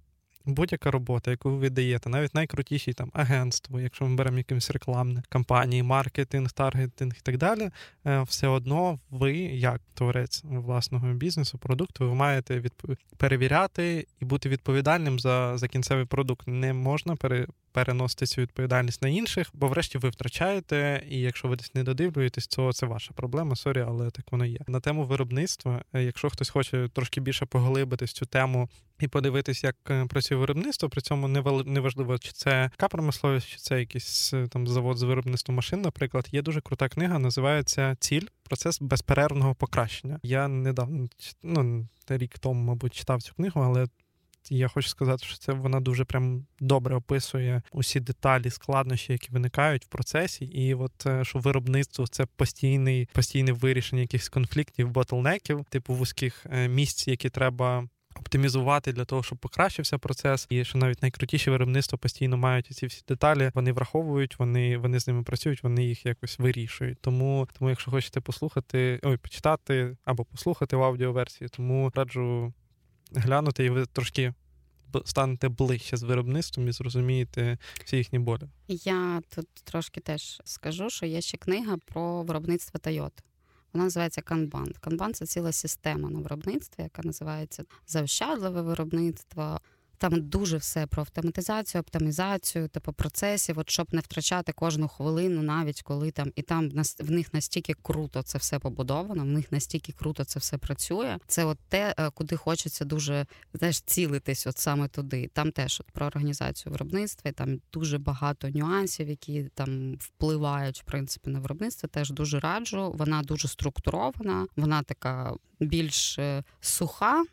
будь-яка робота, яку ви даєте, навіть найкрутіші там агентство, якщо ми беремо якимось рекламне кампанії, маркетинг, таргетинг і так далі, е, все одно ви, як творець власного бізнесу, продукту, ви маєте відп... перевіряти і бути відповідальним за за кінцевий продукт. Не можна пере... переносити цю відповідальність на інших, бо врешті ви втрачаєте, і якщо ви десь не додивлюєтесь, то це ваша проблема. Sorry, але так воно є. На тему виробництва, е, якщо хтось хоче трошки більше поглибитись цю тему і подивитись, як е, працює виробництво. При цьому не важливо, чи це така промисловість, чи це якийсь е, там завод з виробництва машин. Наприклад, є дуже крута книга, називається Ціль. Процес безперервного покращення. Я недавно ну, рік тому, мабуть, читав цю книгу, але я хочу сказати, що це вона дуже прям добре описує усі деталі, складнощі, які виникають в процесі, і от е, що виробництво це постійний постійне вирішення якихось конфліктів, ботлнеків, типу вузьких місць, які треба оптимізувати для того, щоб покращився процес, і що навіть найкрутіші виробництва постійно мають ці всі деталі. Вони враховують, вони вони з ними працюють, вони їх якось вирішують. Тому, тому, якщо хочете послухати, ой, почитати або послухати в аудіоверсії, тому раджу глянути, і ви трошки. Станете ближче з виробництвом і зрозумієте всі їхні болі. Я тут трошки теж скажу, що є ще книга про виробництво Тойот. Вона називається канбан. Канбан це ціла система на виробництві, яка називається заощадливе виробництво. Там дуже все про автоматизацію, оптимізацію, типу процесів, от щоб не втрачати кожну хвилину, навіть коли там і там в них настільки круто це все побудовано, в них настільки круто це все працює. Це от те, е, куди хочеться дуже знаєш, цілитись, от саме туди. Там теж от про організацію виробництва, і там дуже багато нюансів, які там впливають в принципі на виробництво. Теж дуже раджу. Вона дуже структурована, вона така більш е, суха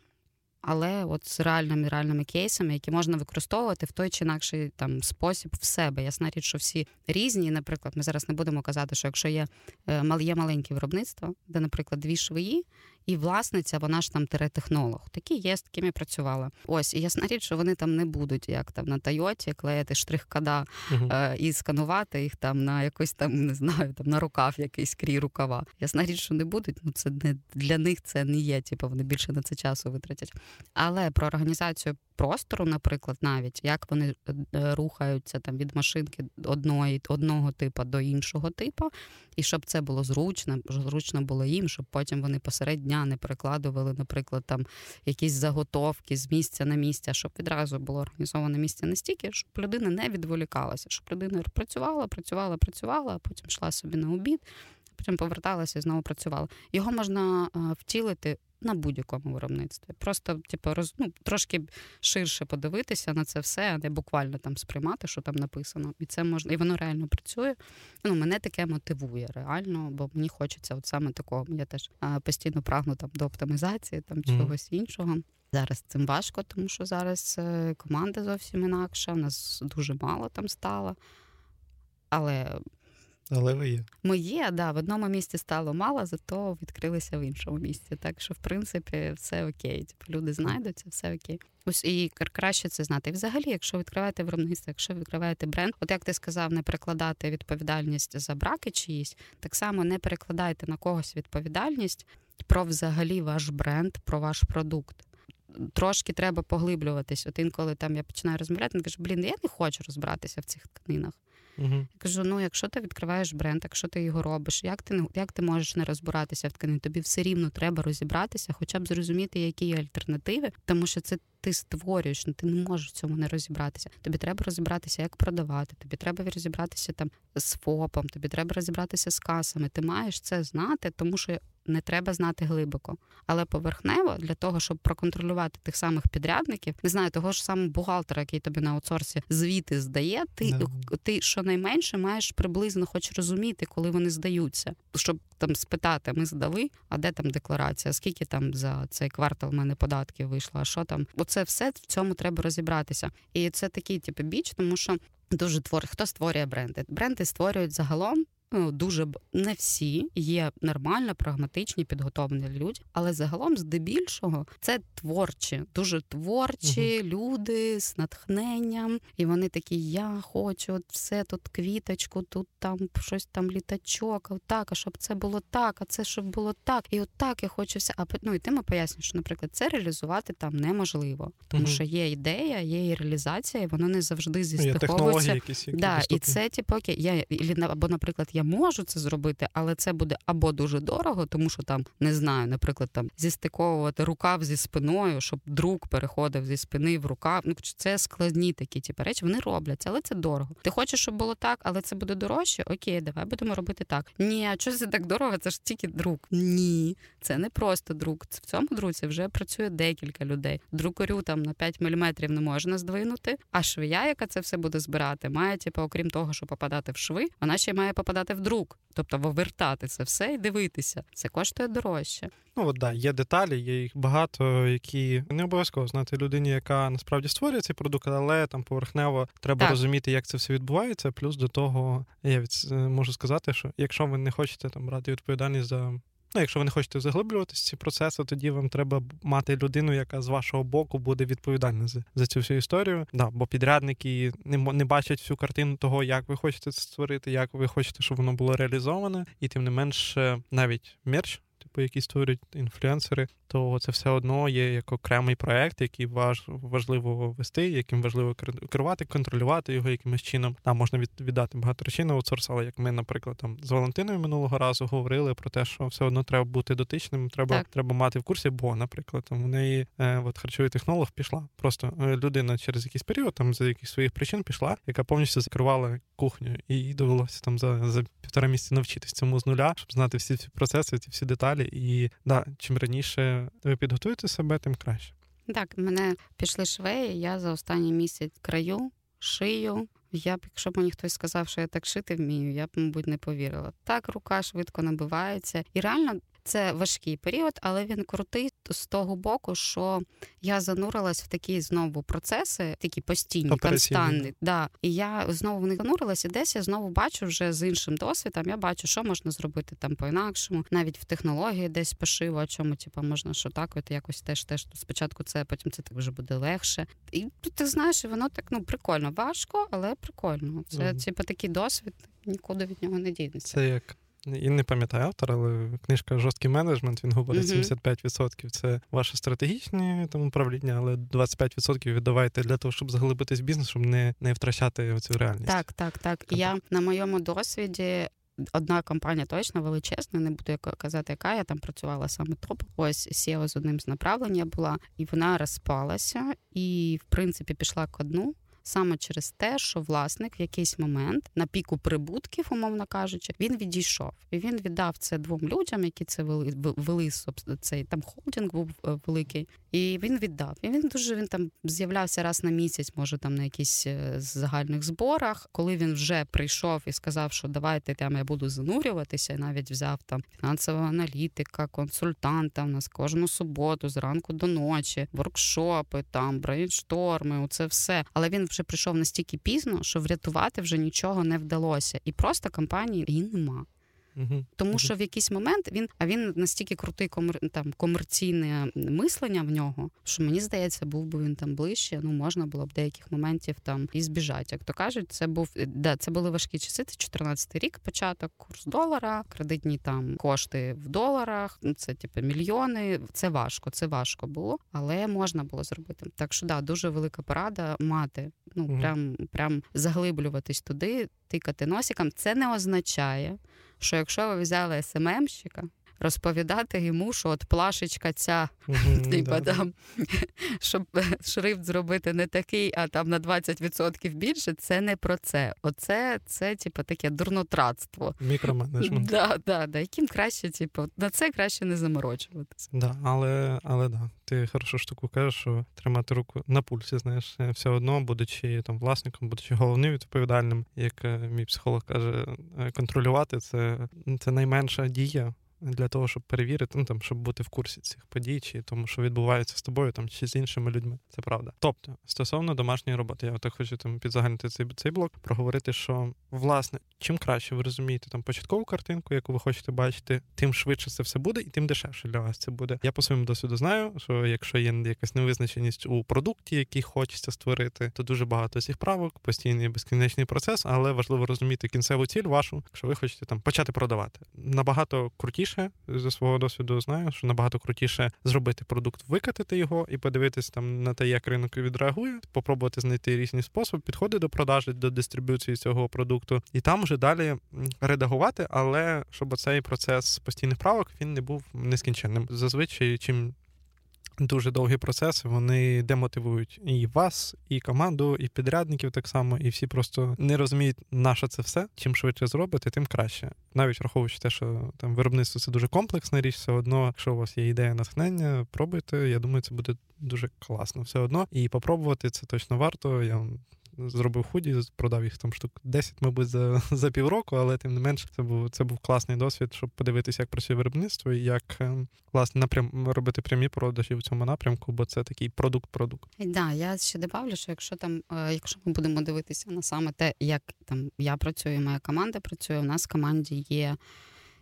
але от з реальними реальними кейсами, які можна використовувати в той чи інакший там спосіб в себе. Ясна річ, що всі різні. Наприклад, ми зараз не будемо казати, що якщо є е, є маленьке виробництво, де, наприклад, дві швеї, і власниця, вона ж там теретехнолог. Такі є, з такими працювала. Ось і ясна річ, що вони там не будуть, як там на Тойоті, клеїти штрих-кода uh е, і сканувати їх там на якось там, не знаю, там на рукав якийсь крій рукава. Ясна річ, що не будуть. Ну це не для них це не є. Типу вони більше на це часу витратять. Але про організацію простору, наприклад, навіть як вони е, рухаються там від машинки одної одного типу до іншого типу, і щоб це було зручно, зручно було їм, щоб потім вони посеред дня не перекладували, наприклад, там якісь заготовки з місця на місце, щоб відразу було організоване місце настільки, щоб людина не відволікалася, щоб людина працювала, працювала, працювала, а потім йшла собі на обід. Потім поверталася і знову працювала. Його можна е, втілити на будь-якому виробництві. Просто, типу, роз, ну, трошки ширше подивитися на це все, а не буквально там сприймати, що там написано. І це можна, і воно реально працює. Ну, Мене таке мотивує реально, бо мені хочеться от саме такого. Я теж а, постійно прагну там до оптимізації, там mm-hmm. чогось іншого. Зараз цим важко, тому що зараз е, команда зовсім інакша. У нас дуже мало там стало. Але але ви є. Ми є, да, в одному місці стало мало, зато відкрилися в іншому місці. Так що, в принципі, все окей. Типу, люди знайдуться, все окей. Ось і краще це знати. І взагалі, якщо відкриваєте виробництво, якщо відкриваєте бренд, от як ти сказав, не перекладати відповідальність за браки чиїсь, так само не перекладайте на когось відповідальність про взагалі ваш бренд, про ваш продукт. Трошки треба поглиблюватись. От інколи там я починаю розмовляти, він каже, блін, я не хочу розбиратися в цих тканинах. Угу. Я кажу: ну, якщо ти відкриваєш бренд, якщо ти його робиш, як ти як ти можеш не розбиратися в тканині? Тобі все рівно треба розібратися, хоча б зрозуміти, які є альтернативи, тому що це ти створюєш, ну ти не можеш в цьому не розібратися. Тобі треба розібратися, як продавати. Тобі треба розібратися там з ФОПом, тобі треба розібратися з касами. Ти маєш це знати, тому що не треба знати глибоко. Але поверхнево для того, щоб проконтролювати тих самих підрядників, не знаю, того ж самого бухгалтера, який тобі на аутсорсі звіти здає, ти no. ти щонайменше маєш приблизно хоч розуміти, коли вони здаються, щоб там спитати, ми здали, а де там декларація? Скільки там за цей квартал в мене податків вийшло? А що там? Оце все в цьому треба розібратися. І це такий типу біч, тому що дуже твор. Хто створює бренди? Бренди створюють загалом дуже не всі є нормально, прагматичні, підготовлені люди, але загалом, здебільшого, це творчі, дуже творчі угу. люди з натхненням, і вони такі: я хочу от все тут квіточку, тут там щось там літачок, а так, а щоб це було так, а це щоб було так, і от так я хочу все. А ну і ти ми пояснюєш, що, наприклад, це реалізувати там неможливо, тому угу. що є ідея, є і реалізація, і воно не завжди зістиковується. якісь які да, і це типу, окей, я або, наприклад, я можу це зробити, але це буде або дуже дорого, тому що там не знаю, наприклад, там зістиковувати рукав зі спиною, щоб друг переходив зі спини в рукав. Ну це складні такі типу, речі. Вони робляться, але це дорого. Ти хочеш, щоб було так, але це буде дорожче. Окей, давай будемо робити так. Ні, а це так дорого? Це ж тільки друк. Ні, це не просто друк. В цьому друці вже працює декілька людей. Друкарю там на 5 мм не можна здвинути. А швія, яка це все буде збирати, має типу, окрім того, що попадати в шви, вона ще й має попадати в друк. Тобто вивертати це все і дивитися. Це коштує дорожче. Ну от да, є деталі, є їх багато, які не обов'язково знати людині, яка насправді створює цей продукт, але там поверхнево треба так. розуміти, як це все відбувається. Плюс до того я від можу сказати, що якщо ви не хочете там брати відповідальність за Ну, якщо ви не хочете заглиблюватися ці процеси, тоді вам треба мати людину, яка з вашого боку буде відповідальна за за цю всю історію. Да, Бо підрядники не не бачать всю картину того, як ви хочете це створити, як ви хочете, щоб воно було реалізоване, і тим не менш, навіть мерч типу, які створюють інфлюенсери, то це все одно є як окремий проект, який важ, важливо вести, яким важливо керувати, контролювати його якимось чином. Там можна віддати багато речей на аутсорс, але як ми, наприклад, там з Валентиною минулого разу говорили про те, що все одно треба бути дотичним, треба треба мати в курсі, бо, наприклад, там у неї е, от харчовий технолог пішла. Просто е, людина через якийсь період, там за якихось своїх причин пішла, яка повністю закривала кухню, і їй довелося там за за півтора місяці навчитись цьому з нуля, щоб знати всі ці процеси, ці всі деталі. І да, чим раніше ви підготуєте себе, тим краще. Так, мене пішли швеї. Я за останній місяць краю, шию. Я б, якщо б мені хтось сказав, що я так шити вмію, я б, мабуть, не повірила. Так, рука швидко набивається, і реально це важкий період, але він крутий з того боку, що я занурилась в такі знову процеси, такі постійні, константні. Да. І я знову в них занурилась, і десь я знову бачу вже з іншим досвідом. Я бачу, що можна зробити там по-інакшому, навіть в технології десь пошиву, а чому типу, можна що так, от якось теж теж спочатку це, потім це так вже буде легше. І ти знаєш, воно так ну прикольно, важко, але прикольно. Це mm. типу такий досвід, нікуди від нього не дінеться. Це як і не пам'ятаю автора, але книжка Жорсткий менеджмент він говорить: uh-huh. 75% це ваше стратегічне там управління, але 25% віддавайте для того, щоб заглибитись в бізнес, щоб не не втрачати цю реальність. Так, так, так. І я на моєму досвіді. Одна компанія точно величезна, не буду казати, яка я там працювала саме топ. Ось SEO з одним з направлення була, і вона розпалася, і в принципі пішла ко дну саме через те, що власник в якийсь момент на піку прибутків, умовно кажучи, він відійшов і він віддав це двом людям, які це вели вели цей там холдинг був е, великий, і він віддав. І він дуже він там з'являвся раз на місяць, може там на якісь е, загальних зборах. Коли він вже прийшов і сказав, що давайте там я буду занурюватися, і навіть взяв там фінансового аналітика, консультанта. У нас кожну суботу, зранку до ночі, воркшопи, там брейншторми, оце все. Але він вже прийшов настільки пізно, що врятувати вже нічого не вдалося, і просто компанії її нема. Угу. Тому що в якийсь момент він, а він настільки крутий комер, там комерційне мислення в нього, що мені здається, був би він там ближче. Ну можна було б деяких моментів там і збіжати. Як то кажуть, це був да, це були важкі часи. Це 14 рік, початок курс долара, кредитні там кошти в доларах. Ну, це типу мільйони. Це важко, це важко було, але можна було зробити. Так що да, дуже велика порада мати. Ну угу. прям прям заглиблюватись туди, тикати носиком. Це не означає що якщо ви взяли СММщика, розповідати йому, що от плашечка ця, типа там, щоб шрифт зробити не такий, а там на 20% більше, це не про це. Оце це, типу, таке дурнотратство. Мікроменеджмент. Да, да, да. Яким краще, типу, на це краще не заморочуватися. Да, але але да, ти хорошу штуку кажеш, що тримати руку на пульсі, знаєш, все одно, будучи там власником, будучи головним відповідальним, як е, мій психолог каже, е, контролювати це, це найменша дія для того, щоб перевірити, ну там, щоб бути в курсі цих подій, чи тому, що відбувається з тобою, там чи з іншими людьми. Це правда. Тобто, стосовно домашньої роботи, я от хочу там підзагальнити цей цей блок, проговорити, що власне чим краще ви розумієте там початкову картинку, яку ви хочете бачити, тим швидше це все буде, і тим дешевше для вас це буде. Я по своєму досвіду знаю, що якщо є якась невизначеність у продукті, який хочеться створити, то дуже багато цих правок, постійний безкінечний процес, але важливо розуміти кінцеву ціль вашу, якщо ви хочете там почати продавати. Набагато крутіше зі свого досвіду знаю, що набагато крутіше зробити продукт, викатити його і подивитись там на те, як ринок відреагує, попробувати знайти різні способи, підходи до продажі, до дистриб'юції цього продукту, і там вже далі редагувати, але щоб цей процес постійних правок він не був нескінченним. Зазвичай, чим дуже довгі процеси, вони демотивують і вас, і команду, і підрядників так само, і всі просто не розуміють, на що це все. Чим швидше зробити, тим краще. Навіть враховуючи те, що там виробництво це дуже комплексна річ, все одно, якщо у вас є ідея натхнення, пробуйте. Я думаю, це буде дуже класно. Все одно. І попробувати це точно варто. Я зробив худі, продав їх там штук 10, мабуть, за за півроку, але тим не менш, це був це був класний досвід, щоб подивитися, як працює виробництво і як е, власне напрям робити прямі продажі в цьому напрямку, бо це такий продукт-продукт. Так, да, я ще добавлю, що якщо там, е, якщо ми будемо дивитися на саме те, як там я працюю, моя команда працює, у нас в команді є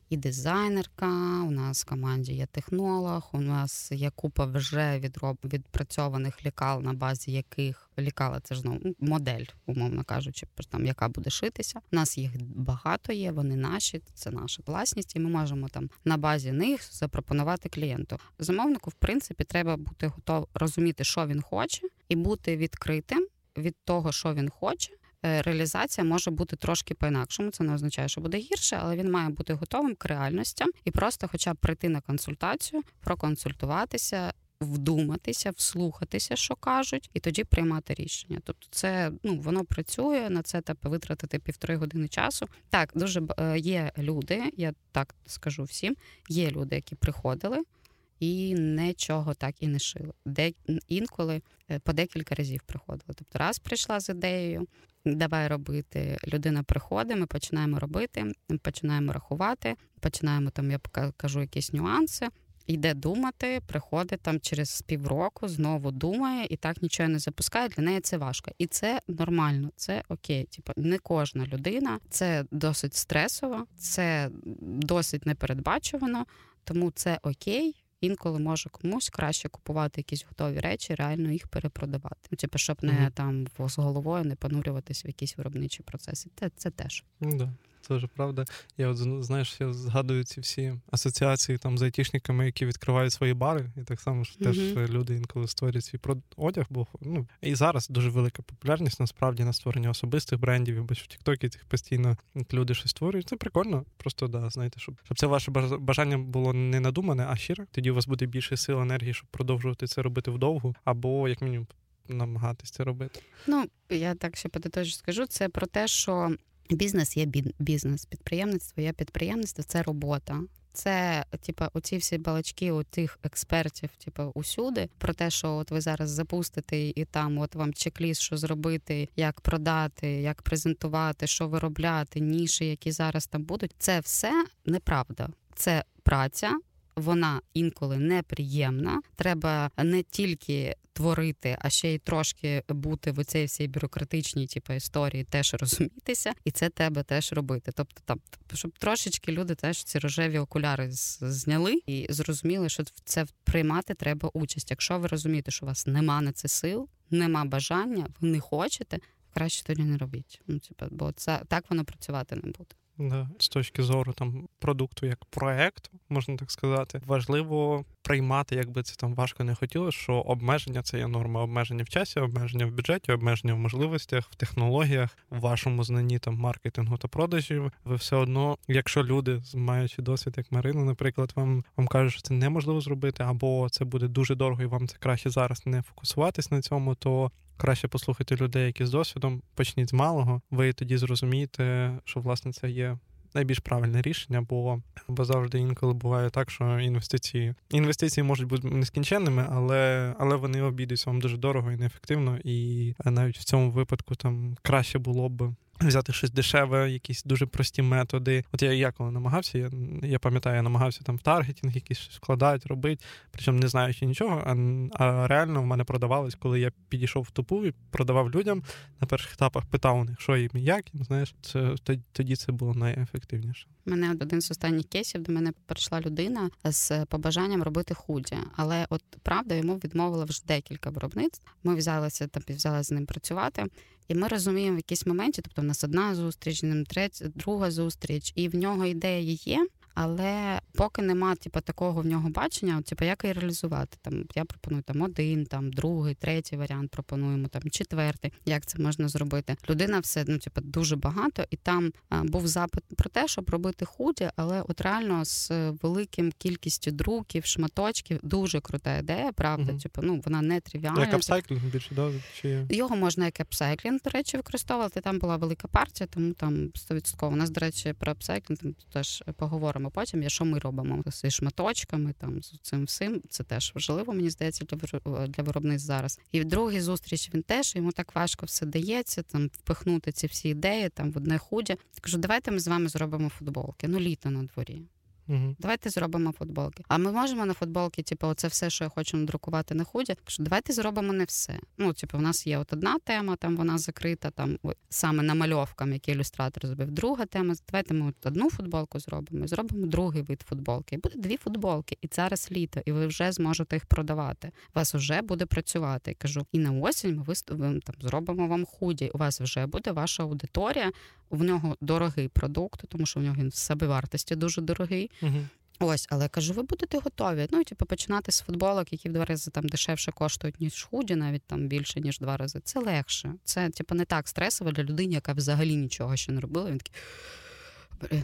і дизайнерка, у нас в команді є технолог, у нас є купа вже відроб... відпрацьованих лікал, на базі яких лікала це ж ну, модель, умовно кажучи, там яка буде шитися. У нас їх багато є, вони наші, це наша власність, і ми можемо там на базі них запропонувати клієнту. Замовнику, в принципі, треба бути готов розуміти, що він хоче, і бути відкритим від того, що він хоче. Е, реалізація може бути трошки по-інакшому. Це не означає, що буде гірше, але він має бути готовим к реальностям і просто, хоча б прийти на консультацію, проконсультуватися. Вдуматися, вслухатися, що кажуть, і тоді приймати рішення. Тобто, це ну воно працює на це треба витратити півтори години часу. Так, дуже е, є люди, я так скажу всім. Є люди, які приходили і нічого так і не шили. Де інколи по декілька разів приходили. Тобто, раз прийшла з ідеєю, давай робити. Людина приходить, ми починаємо робити, ми починаємо рахувати, починаємо там, я покажу якісь нюанси. Йде думати, приходить там через півроку, знову думає і так нічого не запускає. Для неї це важко, і це нормально, це окей. Типу, не кожна людина, це досить стресово, це досить непередбачувано, тому це окей. Інколи може комусь краще купувати якісь готові речі, реально їх перепродавати. Ну, типу, щоб не mm-hmm. там з головою не понурюватися в якісь виробничі процеси. Це це теж. Mm, да. Вже правда. Я от знаєш, я згадую ці всі асоціації там з айтішниками, які відкривають свої бари, і так само ж теж mm-hmm. люди інколи створюють свій одяг, бо ну і зараз дуже велика популярність насправді на створення особистих брендів. Бо в Тіктокі цих постійно люди щось створюють. Це прикольно. Просто да, знаєте, щоб щоб це ваше бажання було не надумане, а щире. Тоді у вас буде більше сил енергії, щоб продовжувати це робити вдовгу, або як мінімум намагатись це робити. Ну я так ще подотожу скажу. Це про те, що. Бізнес є бізнес, підприємництво є підприємництво, це робота. Це, типу, оці всі балачки у тих експертів, типу, усюди, про те, що от ви зараз запустите, і там от вам чек-ліст, що зробити, як продати, як презентувати, що виробляти, ніші, які зараз там будуть. Це все неправда. Це праця, вона інколи неприємна. Треба не тільки творити, а ще й трошки бути в цій всій бюрократичній типу, історії, теж розумітися, і це тебе теж робити. Тобто, там щоб трошечки люди теж ці рожеві окуляри зняли і зрозуміли, що в це приймати треба участь. Якщо ви розумієте, що у вас нема на це сил, нема бажання, ви не хочете. Краще тоді не робіть. Ну, типу, бо це так воно працювати не буде. Да, З точки зору там продукту як проекту, можна так сказати, важливо приймати, якби це там важко не хотілося, що обмеження це є норма. Обмеження в часі, обмеження в бюджеті, обмеження в можливостях, в технологіях, в вашому знанні там маркетингу та продажів. Ви все одно, якщо люди, маючи досвід, як Марина, наприклад, вам вам кажуть, що це неможливо зробити, або це буде дуже дорого, і вам це краще зараз не фокусуватись на цьому, то Краще послухати людей, які з досвідом, почніть з малого. Ви тоді зрозумієте, що власне це є найбільш правильне рішення, бо бо завжди інколи буває так, що інвестиції інвестиції можуть бути нескінченними, але але вони обійдуться вам дуже дорого і неефективно. І навіть в цьому випадку там краще було б взяти щось дешеве, якісь дуже прості методи. От я я коли намагався, я я пам'ятаю, я намагався там в таргетінг якісь вкладати, робити, причому не знаючи нічого. А а реально в мене продавалось, коли я підійшов в тупу і продавав людям на перших етапах, питав у них, що їм і як. І, знаєш, це тоді це було найефективніше. Мене один з останніх кейсів до мене прийшла людина з побажанням робити худі, але от правда йому відмовила вже декілька виробництв. Ми взялися там взялися з ним працювати. І ми розуміємо в якійсь моменті, тобто в нас одна зустріч, третя, друга зустріч, і в нього ідея є, але поки нема типу, такого в нього бачення, типу, як її реалізувати. Там я пропоную там один, там другий, третій варіант пропонуємо, там четвертий, як це можна зробити. Людина все ну, типу, дуже багато, і там а, був запит про те, щоб робити худі, але от реально з великим кількістю друків, шматочків, дуже крута ідея, правда. Угу. Типу, ну вона не тривіальна. Як апсайклінг більше да? чи його можна як апсайклінг, до речі, використовувати. Там була велика партія, тому там 100%. У нас, до речі, про апсайклінг теж поговоримо робимо потім, і що ми робимо з шматочками, там з цим всім. Це теж важливо, мені здається, для для виробництв зараз. І в другій зустріч він теж йому так важко все дається, там впихнути ці всі ідеї там в одне худі. Кажу, давайте ми з вами зробимо футболки. Ну, літо на дворі. Угу. Давайте зробимо футболки. А ми можемо на футболки, типу, оце все, що я хочу надрукувати на худі. Кажу, давайте зробимо не все. Ну, типу, у нас є от одна тема, там вона закрита, там саме намальовкам, які ілюстратор зробив. Друга тема. Давайте ми от одну футболку зробимо і зробимо другий вид футболки. І буде дві футболки, і зараз літо, і ви вже зможете їх продавати. У вас вже буде працювати. Я кажу, і на осінь ми виставимо там, зробимо вам худі. У вас вже буде ваша аудиторія. В нього дорогий продукт, тому що в нього він в себе вартості дуже дорогий. Угу. Ось, але кажу, ви будете готові. Ну, типу, починати з футболок, які в два рази там дешевше коштують, ніж худі, навіть там більше, ніж два рази. Це легше. Це, типу, не так стресово для людини, яка взагалі нічого ще не робила. Він такий.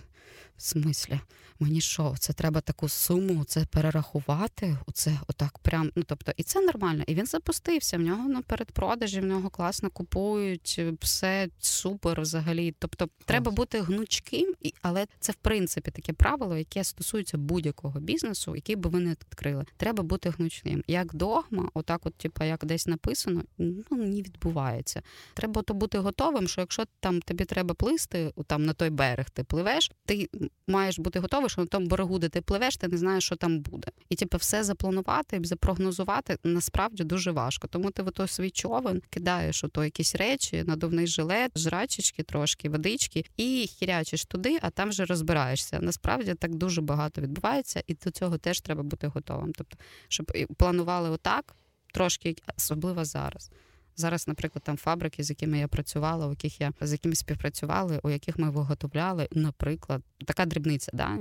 В смислі, мені що, це треба таку суму це перерахувати? Оце отак прям. Ну тобто, і це нормально. І він запустився. В нього на передпродажі, в нього класно купують, все супер взагалі. Тобто, треба бути гнучким, але це в принципі таке правило, яке стосується будь-якого бізнесу, який би ви не відкрили. Треба бути гнучним. Як догма, отак, от, типу, як десь написано, ну не відбувається. Треба то бути готовим, що якщо там тобі треба плисти, там на той берег ти пливеш, ти маєш бути готовий, що на тому берегу, де ти пливеш, ти не знаєш, що там буде. І типу, все запланувати, запрогнозувати насправді дуже важко. Тому ти в той свій човен кидаєш ото якісь речі, надувний жилет, жрачечки, трошки, водички, і хірячиш туди, а там вже розбираєшся. Насправді так дуже багато відбувається, і до цього теж треба бути готовим. Тобто, щоб планували отак, трошки особливо зараз. Зараз, наприклад, там фабрики, з якими я працювала, у яких я з якими співпрацювали, у яких ми виготовляли, наприклад, така дрібниця, да?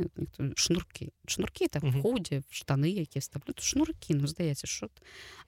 шнурки. Шнурки там uh-huh. в худі, в штани, які вставляють. Шнурки, ну здається, що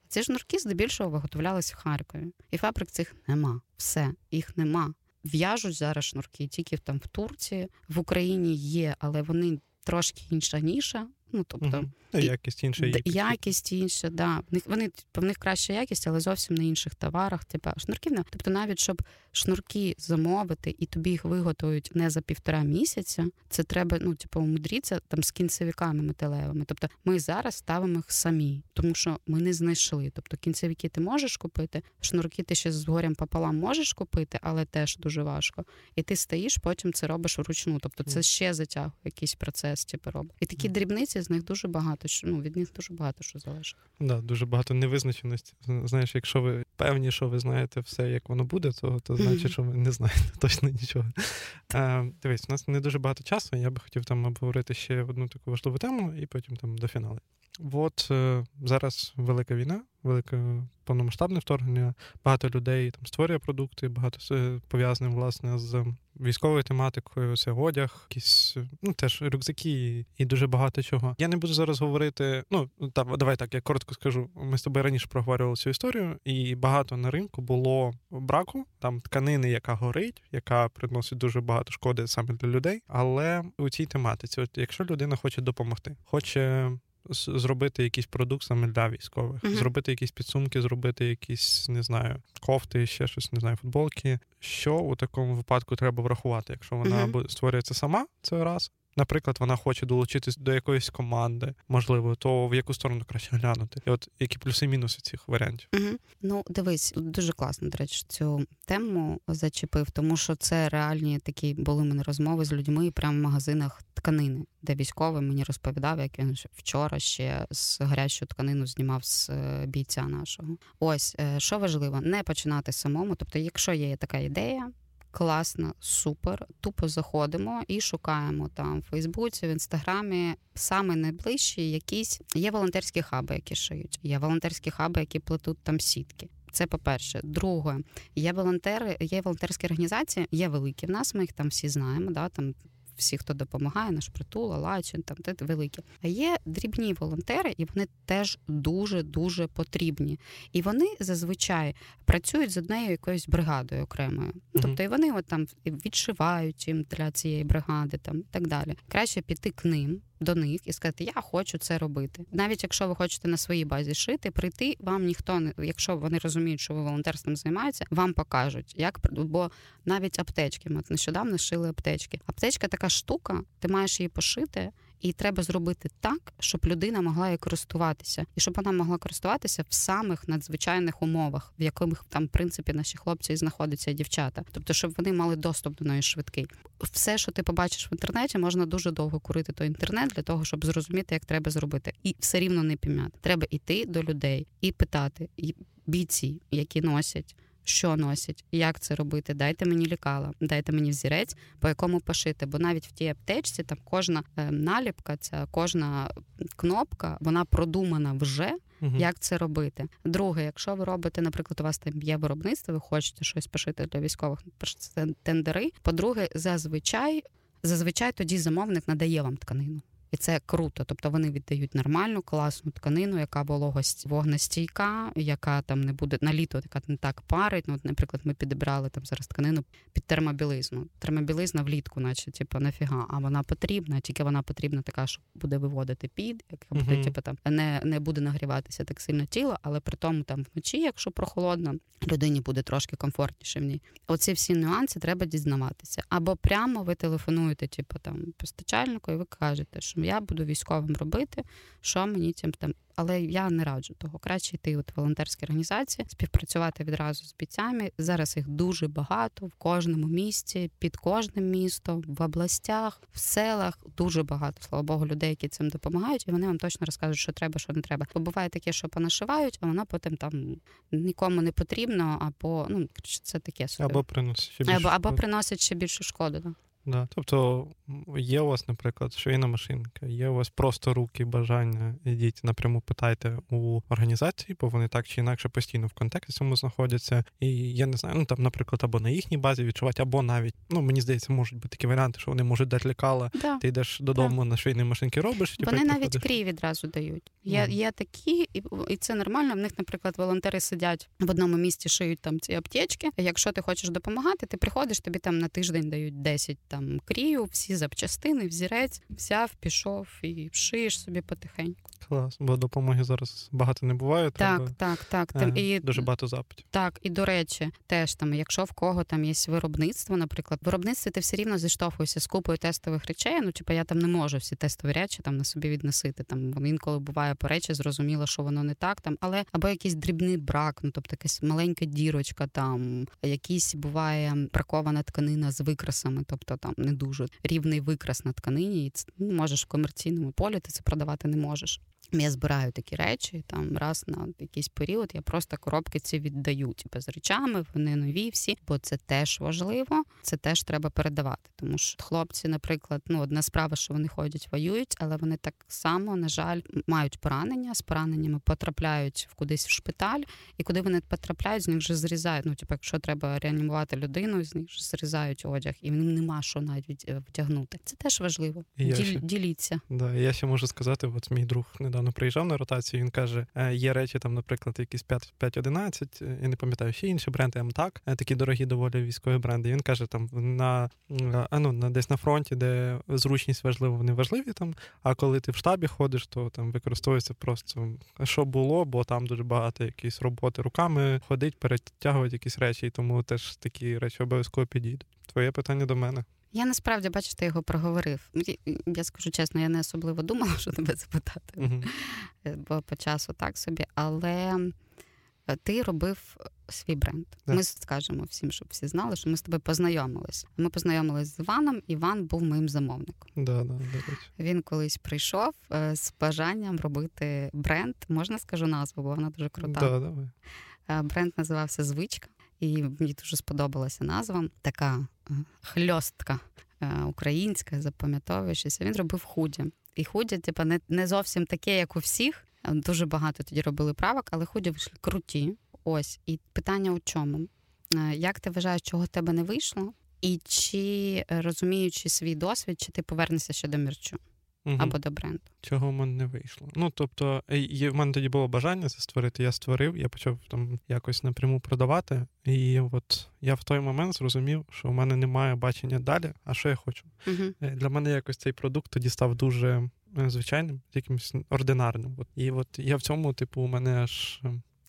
ці шнурки здебільшого виготовлялися в Харкові. І фабрик цих нема. Все, їх нема. В'яжуть зараз шнурки тільки там в Турції, в Україні є, але вони трошки інша ніша. Ну тобто угу. якість інша якість. якість інша, да. В них вони в них краща якість, але зовсім на інших товарах. Типа шнурків не тобто, навіть щоб шнурки замовити і тобі їх виготовують не за півтора місяця. Це треба ну, типу, умудритися там з кінцевиками металевими. Тобто ми зараз ставимо їх самі, тому що ми не знайшли. Тобто кінцевики ти можеш купити, шнурки ти ще з горем пополам можеш купити, але теж дуже важко. І ти стоїш, потім це робиш вручну. Тобто це ще затягує якийсь процес, типу робить. І такі дрібниці з них дуже багато. Ну від них дуже багато що залежить. Да, дуже багато невизначеності. Знаєш, якщо ви певні, що ви знаєте все, як воно буде, то то значить, що ви не знаєте точно нічого. Е, Дивись, у нас не дуже багато часу. Я би хотів там обговорити ще одну таку важливу тему, і потім там до фіналу. От е, зараз велика війна, велике повномасштабне вторгнення. Багато людей там створює продукти, багато пов'язаних власне з військовою тематикою, це одяг, якісь ну теж рюкзаки і дуже багато чого. Я не буду зараз говорити. Ну та давай так, я коротко скажу. Ми з тобою раніше проговорювали цю історію, і багато на ринку було браку там тканини, яка горить, яка приносить дуже багато шкоди саме для людей. Але у цій тематиці, от якщо людина хоче допомогти, хоче зробити якийсь продукт саме для військових, uh-huh. зробити якісь підсумки, зробити якісь, не знаю, кофти, ще щось, не знаю, футболки. Що у такому випадку треба врахувати? Якщо вона uh-huh. створюється сама, це раз. Наприклад, вона хоче долучитись до якоїсь команди, можливо, то в яку сторону краще глянути? І от які плюси-мінуси цих варіантів? Угу. Ну, дивись, дуже класно, до речі, цю тему зачепив, тому що це реальні такі були в мене розмови з людьми прямо в магазинах тканини, де військовий мені розповідав, як він вчора ще з гарячу тканину знімав з е, бійця нашого. Ось е, що важливо, не починати самому. Тобто, якщо є така ідея, класно, супер. Тупо заходимо і шукаємо там в Фейсбуці, в інстаграмі саме найближчі якісь є волонтерські хаби, які шиють. Є волонтерські хаби, які плетуть там сітки. Це по-перше. Друге, є волонтери, є волонтерські організації, є великі в нас. Ми їх там всі знаємо. Да, там всі, хто допомагає, наш притул, Лачин, там те великі. А є дрібні волонтери, і вони теж дуже дуже потрібні. І вони зазвичай працюють з однією якоюсь бригадою окремою. Mm-hmm. Тобто і вони от там відшивають їм для цієї бригади, там і так далі. Краще піти к ним до них і сказати, я хочу це робити. Навіть якщо ви хочете на своїй базі шити, прийти вам ніхто не, якщо вони розуміють, що ви волонтерством займаєтеся, вам покажуть, як бо навіть аптечки. Ми нещодавно шили аптечки. Аптечка така штука, ти маєш її пошити. І треба зробити так, щоб людина могла її користуватися, і щоб вона могла користуватися в самих надзвичайних умовах, в яких там в принципі наші хлопці і знаходяться і дівчата. Тобто, щоб вони мали доступ до неї швидкий. Все, що ти побачиш в інтернеті, можна дуже довго курити той інтернет для того, щоб зрозуміти, як треба зробити, і все рівно не пім'яти. Треба йти до людей і питати і бійці, які носять що носять, як це робити. Дайте мені лікала, дайте мені взірець, по якому пошити. Бо навіть в тій аптечці там кожна е, наліпка, ця кожна кнопка, вона продумана вже. Угу. Як це робити? Друге, якщо ви робите, наприклад, у вас там є виробництво, ви хочете щось пошити для військових, це тендери. По-друге, зазвичай зазвичай тоді замовник надає вам тканину і це круто. Тобто вони віддають нормальну, класну тканину, яка вологость вогнестійка, яка там не буде на літо, яка не так парить. Ну, от, наприклад, ми підібрали там зараз тканину під термобілизну. Термобілизна влітку, наче типу, нафіга, а вона потрібна, тільки вона потрібна така, що буде виводити під, яка буде, uh-huh. типу, там не не буде нагріватися так сильно тіло, але при тому там вночі, якщо прохолодно, людині буде трошки комфортніше в ній. Оці всі нюанси треба дізнаватися. Або прямо ви телефонуєте, типу там постачальнику, і ви кажете, що я буду військовим робити, що мені цим там але я не раджу того. Краще йти от волонтерські організації, співпрацювати відразу з бійцями. Зараз їх дуже багато в кожному місті, під кожним містом, в областях, в селах. Дуже багато, слава Богу, людей, які цим допомагають, і вони вам точно розкажуть, що треба, що не треба. Бо буває таке, що понашивають, а воно потім там нікому не потрібно, або ну це таке собі. або приносить ще більше або, або приносить ще більшу шкоду. Да. Да. Тобто є у вас, наприклад, швейна машинка, є у вас просто руки, бажання, ідіть напряму питайте у організації, бо вони так чи інакше постійно в контексті цьому знаходяться. І я не знаю, ну там, наприклад, або на їхній базі відчувати, або навіть, ну мені здається, можуть бути такі варіанти, що вони можуть дати лікала, да. ти йдеш додому да. на швейній машинці робиш. Вони типу, навіть крій відразу дають. Є mm. є такі, і, і це нормально. В них, наприклад, волонтери сидять в одному місці, шиють там ці аптечки. Якщо ти хочеш допомагати, ти приходиш, тобі там на тиждень дають 10 там крію, всі запчастини, взірець, взяв, пішов і шиєш собі потихеньку. Клас, бо допомоги зараз багато не буває. Так, треба... так, так. Там, е, і дуже багато запитів. Так, і до речі, теж там, якщо в кого там є виробництво, наприклад, в виробництві ти все рівно зіштовхуєшся з купою тестових речей. Ну, типу, я там не можу всі тестові речі там на собі відносити. Там інколи буває по речі, зрозуміло, що воно не так. Там, але або якийсь дрібний брак, ну тобто якась маленька дірочка, там якісь буває бракована тканина з викрасами, тобто там не дуже рівний викрас на тканині, і це ну, можеш в комерційному полі ти це продавати не можеш. Я збираю такі речі там раз на якийсь період. Я просто коробки ці віддаю типу, з речами, вони нові всі, бо це теж важливо, це теж треба передавати. Тому що хлопці, наприклад, ну одна справа, що вони ходять, воюють, але вони так само, на жаль, мають поранення з пораненнями, потрапляють в кудись в шпиталь, і куди вони потрапляють, з них вже зрізають. Ну, типу, якщо треба реанімувати людину, з них вже зрізають одяг, і нема що навіть втягнути. Це теж важливо. Діл, ще, діліться. Да, я ще можу сказати, от мій друг недавно приїжджав на ротацію, він каже: «Е, є речі, там, наприклад, якісь 5-11, е, я не пам'ятаю, ще інші бренди МТАК, е, такі дорогі доволі військові бренди. І він каже, там на ну, на десь на фронті, де зручність важлива, вони важливі там. А коли ти в штабі ходиш, то там використовується просто що було, бо там дуже багато якісь роботи руками ходить, перетягувати якісь речі, і тому теж такі речі обов'язково підійдуть. Твоє питання до мене. Я насправді бачу, ти його проговорив. Я скажу чесно, я не особливо думала, що тебе запитати, uh бо по часу так собі, але е, ти робив свій бренд. Yeah. Ми скажемо всім, щоб всі знали, що ми з тобою познайомилися. Ми познайомилися з Іваном. Іван був моїм замовником. Да, да, Він колись прийшов е, з бажанням робити бренд. Можна скажу назву, бо вона дуже крута. Да, давай. Бренд називався Звичка і мені дуже сподобалася назва. Така е, хльостка е, українська, запам'ятовуючися. Він робив худі. І худі, типу, не не зовсім таке, як у всіх. Дуже багато тоді робили правок, але худі вийшли круті. Ось і питання у чому? Е, як ти вважаєш, чого в тебе не вийшло? І чи розуміючи свій досвід, чи ти повернешся ще до мерчу? Угу. або до бренду. Чого в мене не вийшло. Ну тобто, і в мене тоді було бажання це створити. Я створив, я почав там якось напряму продавати. І от я в той момент зрозумів, що в мене немає бачення далі. А що я хочу? Угу. Для мене якось цей продукт тоді став дуже е, звичайним, якимось ординарним. От і от я в цьому, типу, у мене аж.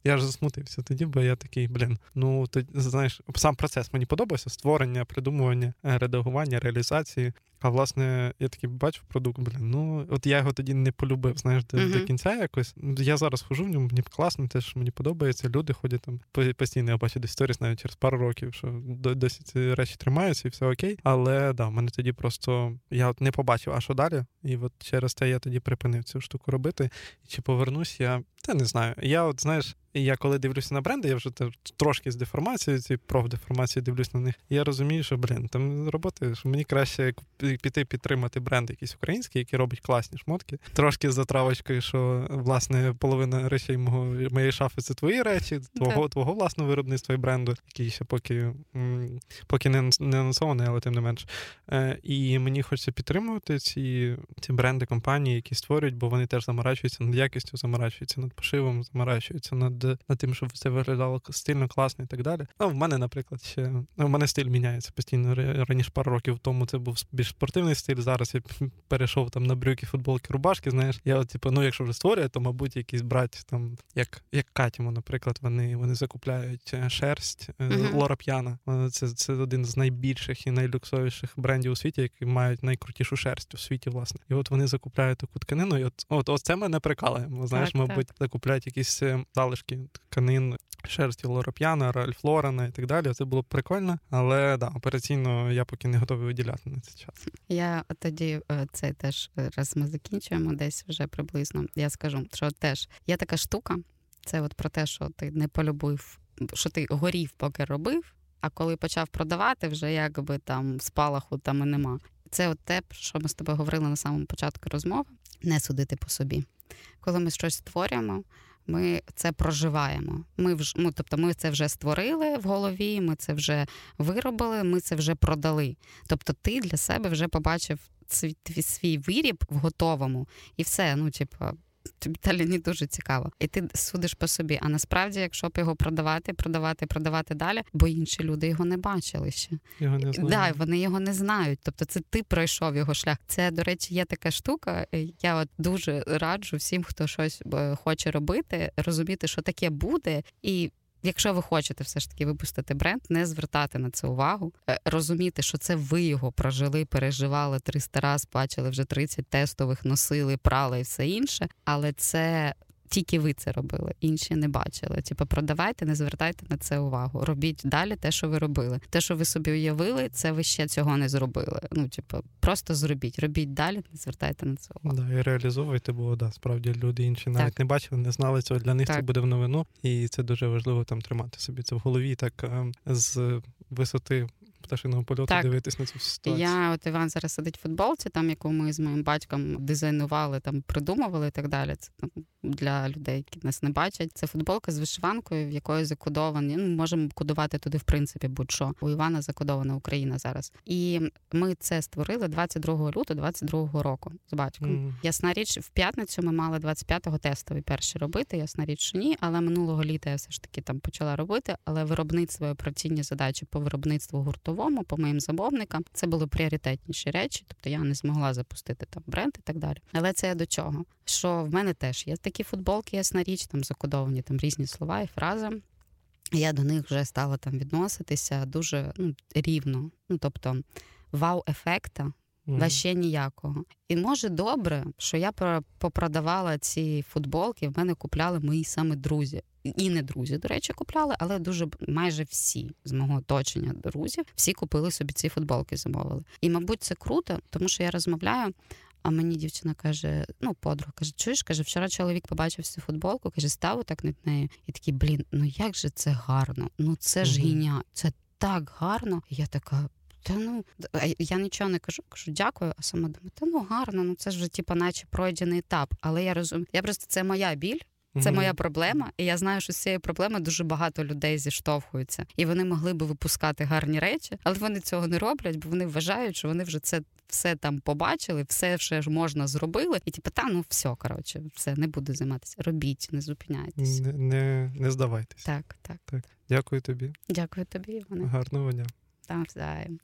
Я ж засмутився тоді, бо я такий, блін. Ну ти знаєш, сам процес мені подобався: створення, придумування, редагування, реалізації. А власне, я такий бачив продукт, блін, ну от я його тоді не полюбив, знаєш, до, uh-huh. до кінця якось. Я зараз хожу в ньому, мені класно, теж мені подобається. Люди ходять там постійно, я бачу десь сторіс навіть через пару років, що досі ці речі тримаються і все окей. Але да, мене тоді просто я от не побачив, а що далі. І от через те я тоді припинив цю штуку робити. І чи повернусь я, та не знаю. Я от знаєш, я коли дивлюся на бренди, я вже трошки з деформацією, ці профдеформації дивлюсь на них. Я розумію, що блін, там роботи, що мені краще піти підтримати бренд якийсь український, який робить класні шмотки. Трошки з затравочкою, що власне половина речей мого моєї шафи це твої речі, твого твого власного виробництва і бренду, який ще поки поки не не анонсований, але тим не менш. Е, І мені хочеться підтримувати ці ці бренди компанії, які створюють, бо вони теж заморачуються над якістю, заморачуються над пошивом, заморачуються над над тим, щоб це виглядало стильно, класно і так далі. Ну, в мене, наприклад, ще ну, в мене стиль міняється постійно. Раніше пару років тому це був більш спортивний стиль. Зараз я перейшов там на брюки, футболки, рубашки. Знаєш, я от, типу, ну якщо вже створює, то мабуть якісь брати там, як як Катіму, наприклад, вони вони закупляють е, шерсть uh-huh. Лора П'яна. Це це один з найбільших і найлюксовіших брендів у світі, які мають найкрутішу шерсть у світі, власне. І от вони закупляють таку тканину. І от от, от це мене прикалує. Знаєш, так, мабуть, так. Закупляють якісь е, залишки тканин шерсті Лороп'яна, Ральф Лорена і так далі. Це було б прикольно, але да, операційно я поки не готовий виділяти на цей час. Я тоді е, це теж раз ми закінчуємо десь вже приблизно. Я скажу, що теж є така штука. Це от про те, що ти не полюбив, що ти горів, поки робив. А коли почав продавати, вже якби там спалаху там і нема. Це от те, про що ми з тобою говорили на самому початку розмови, не судити по собі. Коли ми щось створюємо, ми це проживаємо. Ми вж, ну, тобто, ми це вже створили в голові, ми це вже виробили, ми це вже продали. Тобто, ти для себе вже побачив свій, свій виріб в готовому, і все. Ну, типу, тобі далі не дуже цікаво. І ти судиш по собі. А насправді, якщо б його продавати, продавати, продавати далі, бо інші люди його не бачили ще. Його не знають. Да, вони його не знають. Тобто, це ти пройшов його шлях. Це, до речі, є така штука. Я от дуже раджу всім, хто щось е, хоче робити, розуміти, що таке буде, і Якщо ви хочете все ж таки випустити бренд, не звертати на це увагу, е, розуміти, що це ви його прожили, переживали 300 раз, бачили вже 30 тестових, носили, прали і все інше, але це тільки ви це робили, інші не бачили. Типу, продавайте, не звертайте на це увагу. Робіть далі те, що ви робили. Те, що ви собі уявили, це ви ще цього не зробили. Ну, типу, просто зробіть, робіть далі, не звертайте на це увагу. Да, і реалізовуйте, бо да, справді люди інші навіть так. не бачили, не знали цього. Для них так. це буде в новину, і це дуже важливо там тримати собі це в голові, так ем, з висоти пташиного польоту так. дивитись на цю ситуацію. Я от Іван зараз сидить в футболці, там яку ми з моїм батьком дизайнували, там придумували і так далі. Це там для людей, які нас не бачать. Це футболка з вишиванкою, в якої закодовані. Ну, можемо кодувати туди, в принципі, будь-що. У Івана закодована Україна зараз. І ми це створили 22 лютого 22 року з батьком. Mm. Ясна річ, в п'ятницю ми мали 25-го тестові перші робити. Ясна річ, що ні, але минулого літа я все ж таки там почала робити. Але виробництво і операційні задачі по виробництву гуртовому, по моїм замовникам, це були пріоритетніші речі. Тобто я не змогла запустити там бренд і так далі. Але це я до чого? Що в мене теж є такі футболки, ясна річ, там закодовані там різні слова і фрази. Я до них вже стала там відноситися дуже ну, рівно. Ну, тобто вау-ефекта. Мгм. Вообще ніякого. І може добре, що я про- попродавала ці футболки. В мене купляли мої саме друзі. І не друзі, до речі, купляли, але дуже майже всі з мого оточення друзів всі купили собі ці футболки, замовили. І, мабуть, це круто, тому що я розмовляю. А мені дівчина каже: ну, подруга каже, чуєш, каже, вчора чоловік побачив цю футболку, каже, став так над нею. І такий, блін, ну як же це гарно? Ну це ж гіня, це так гарно. І я така. Та ну я нічого не кажу, кажу дякую, а сама думаю, та ну гарно, ну це ж вже типа, наче пройдений етап. Але я розумію, я просто це моя біль, це моя проблема, і я знаю, що з цієї проблеми дуже багато людей зіштовхуються, і вони могли би випускати гарні речі, але вони цього не роблять, бо вони вважають, що вони вже це все там побачили, все ще ж можна зробили, і типу, та ну все коротше, все не буду займатися. Робіть, не зупиняйтесь. Не, не, не здавайтесь. Так, так. Дякую тобі. Дякую тобі, Іване. Гарного дня. Там взаєм.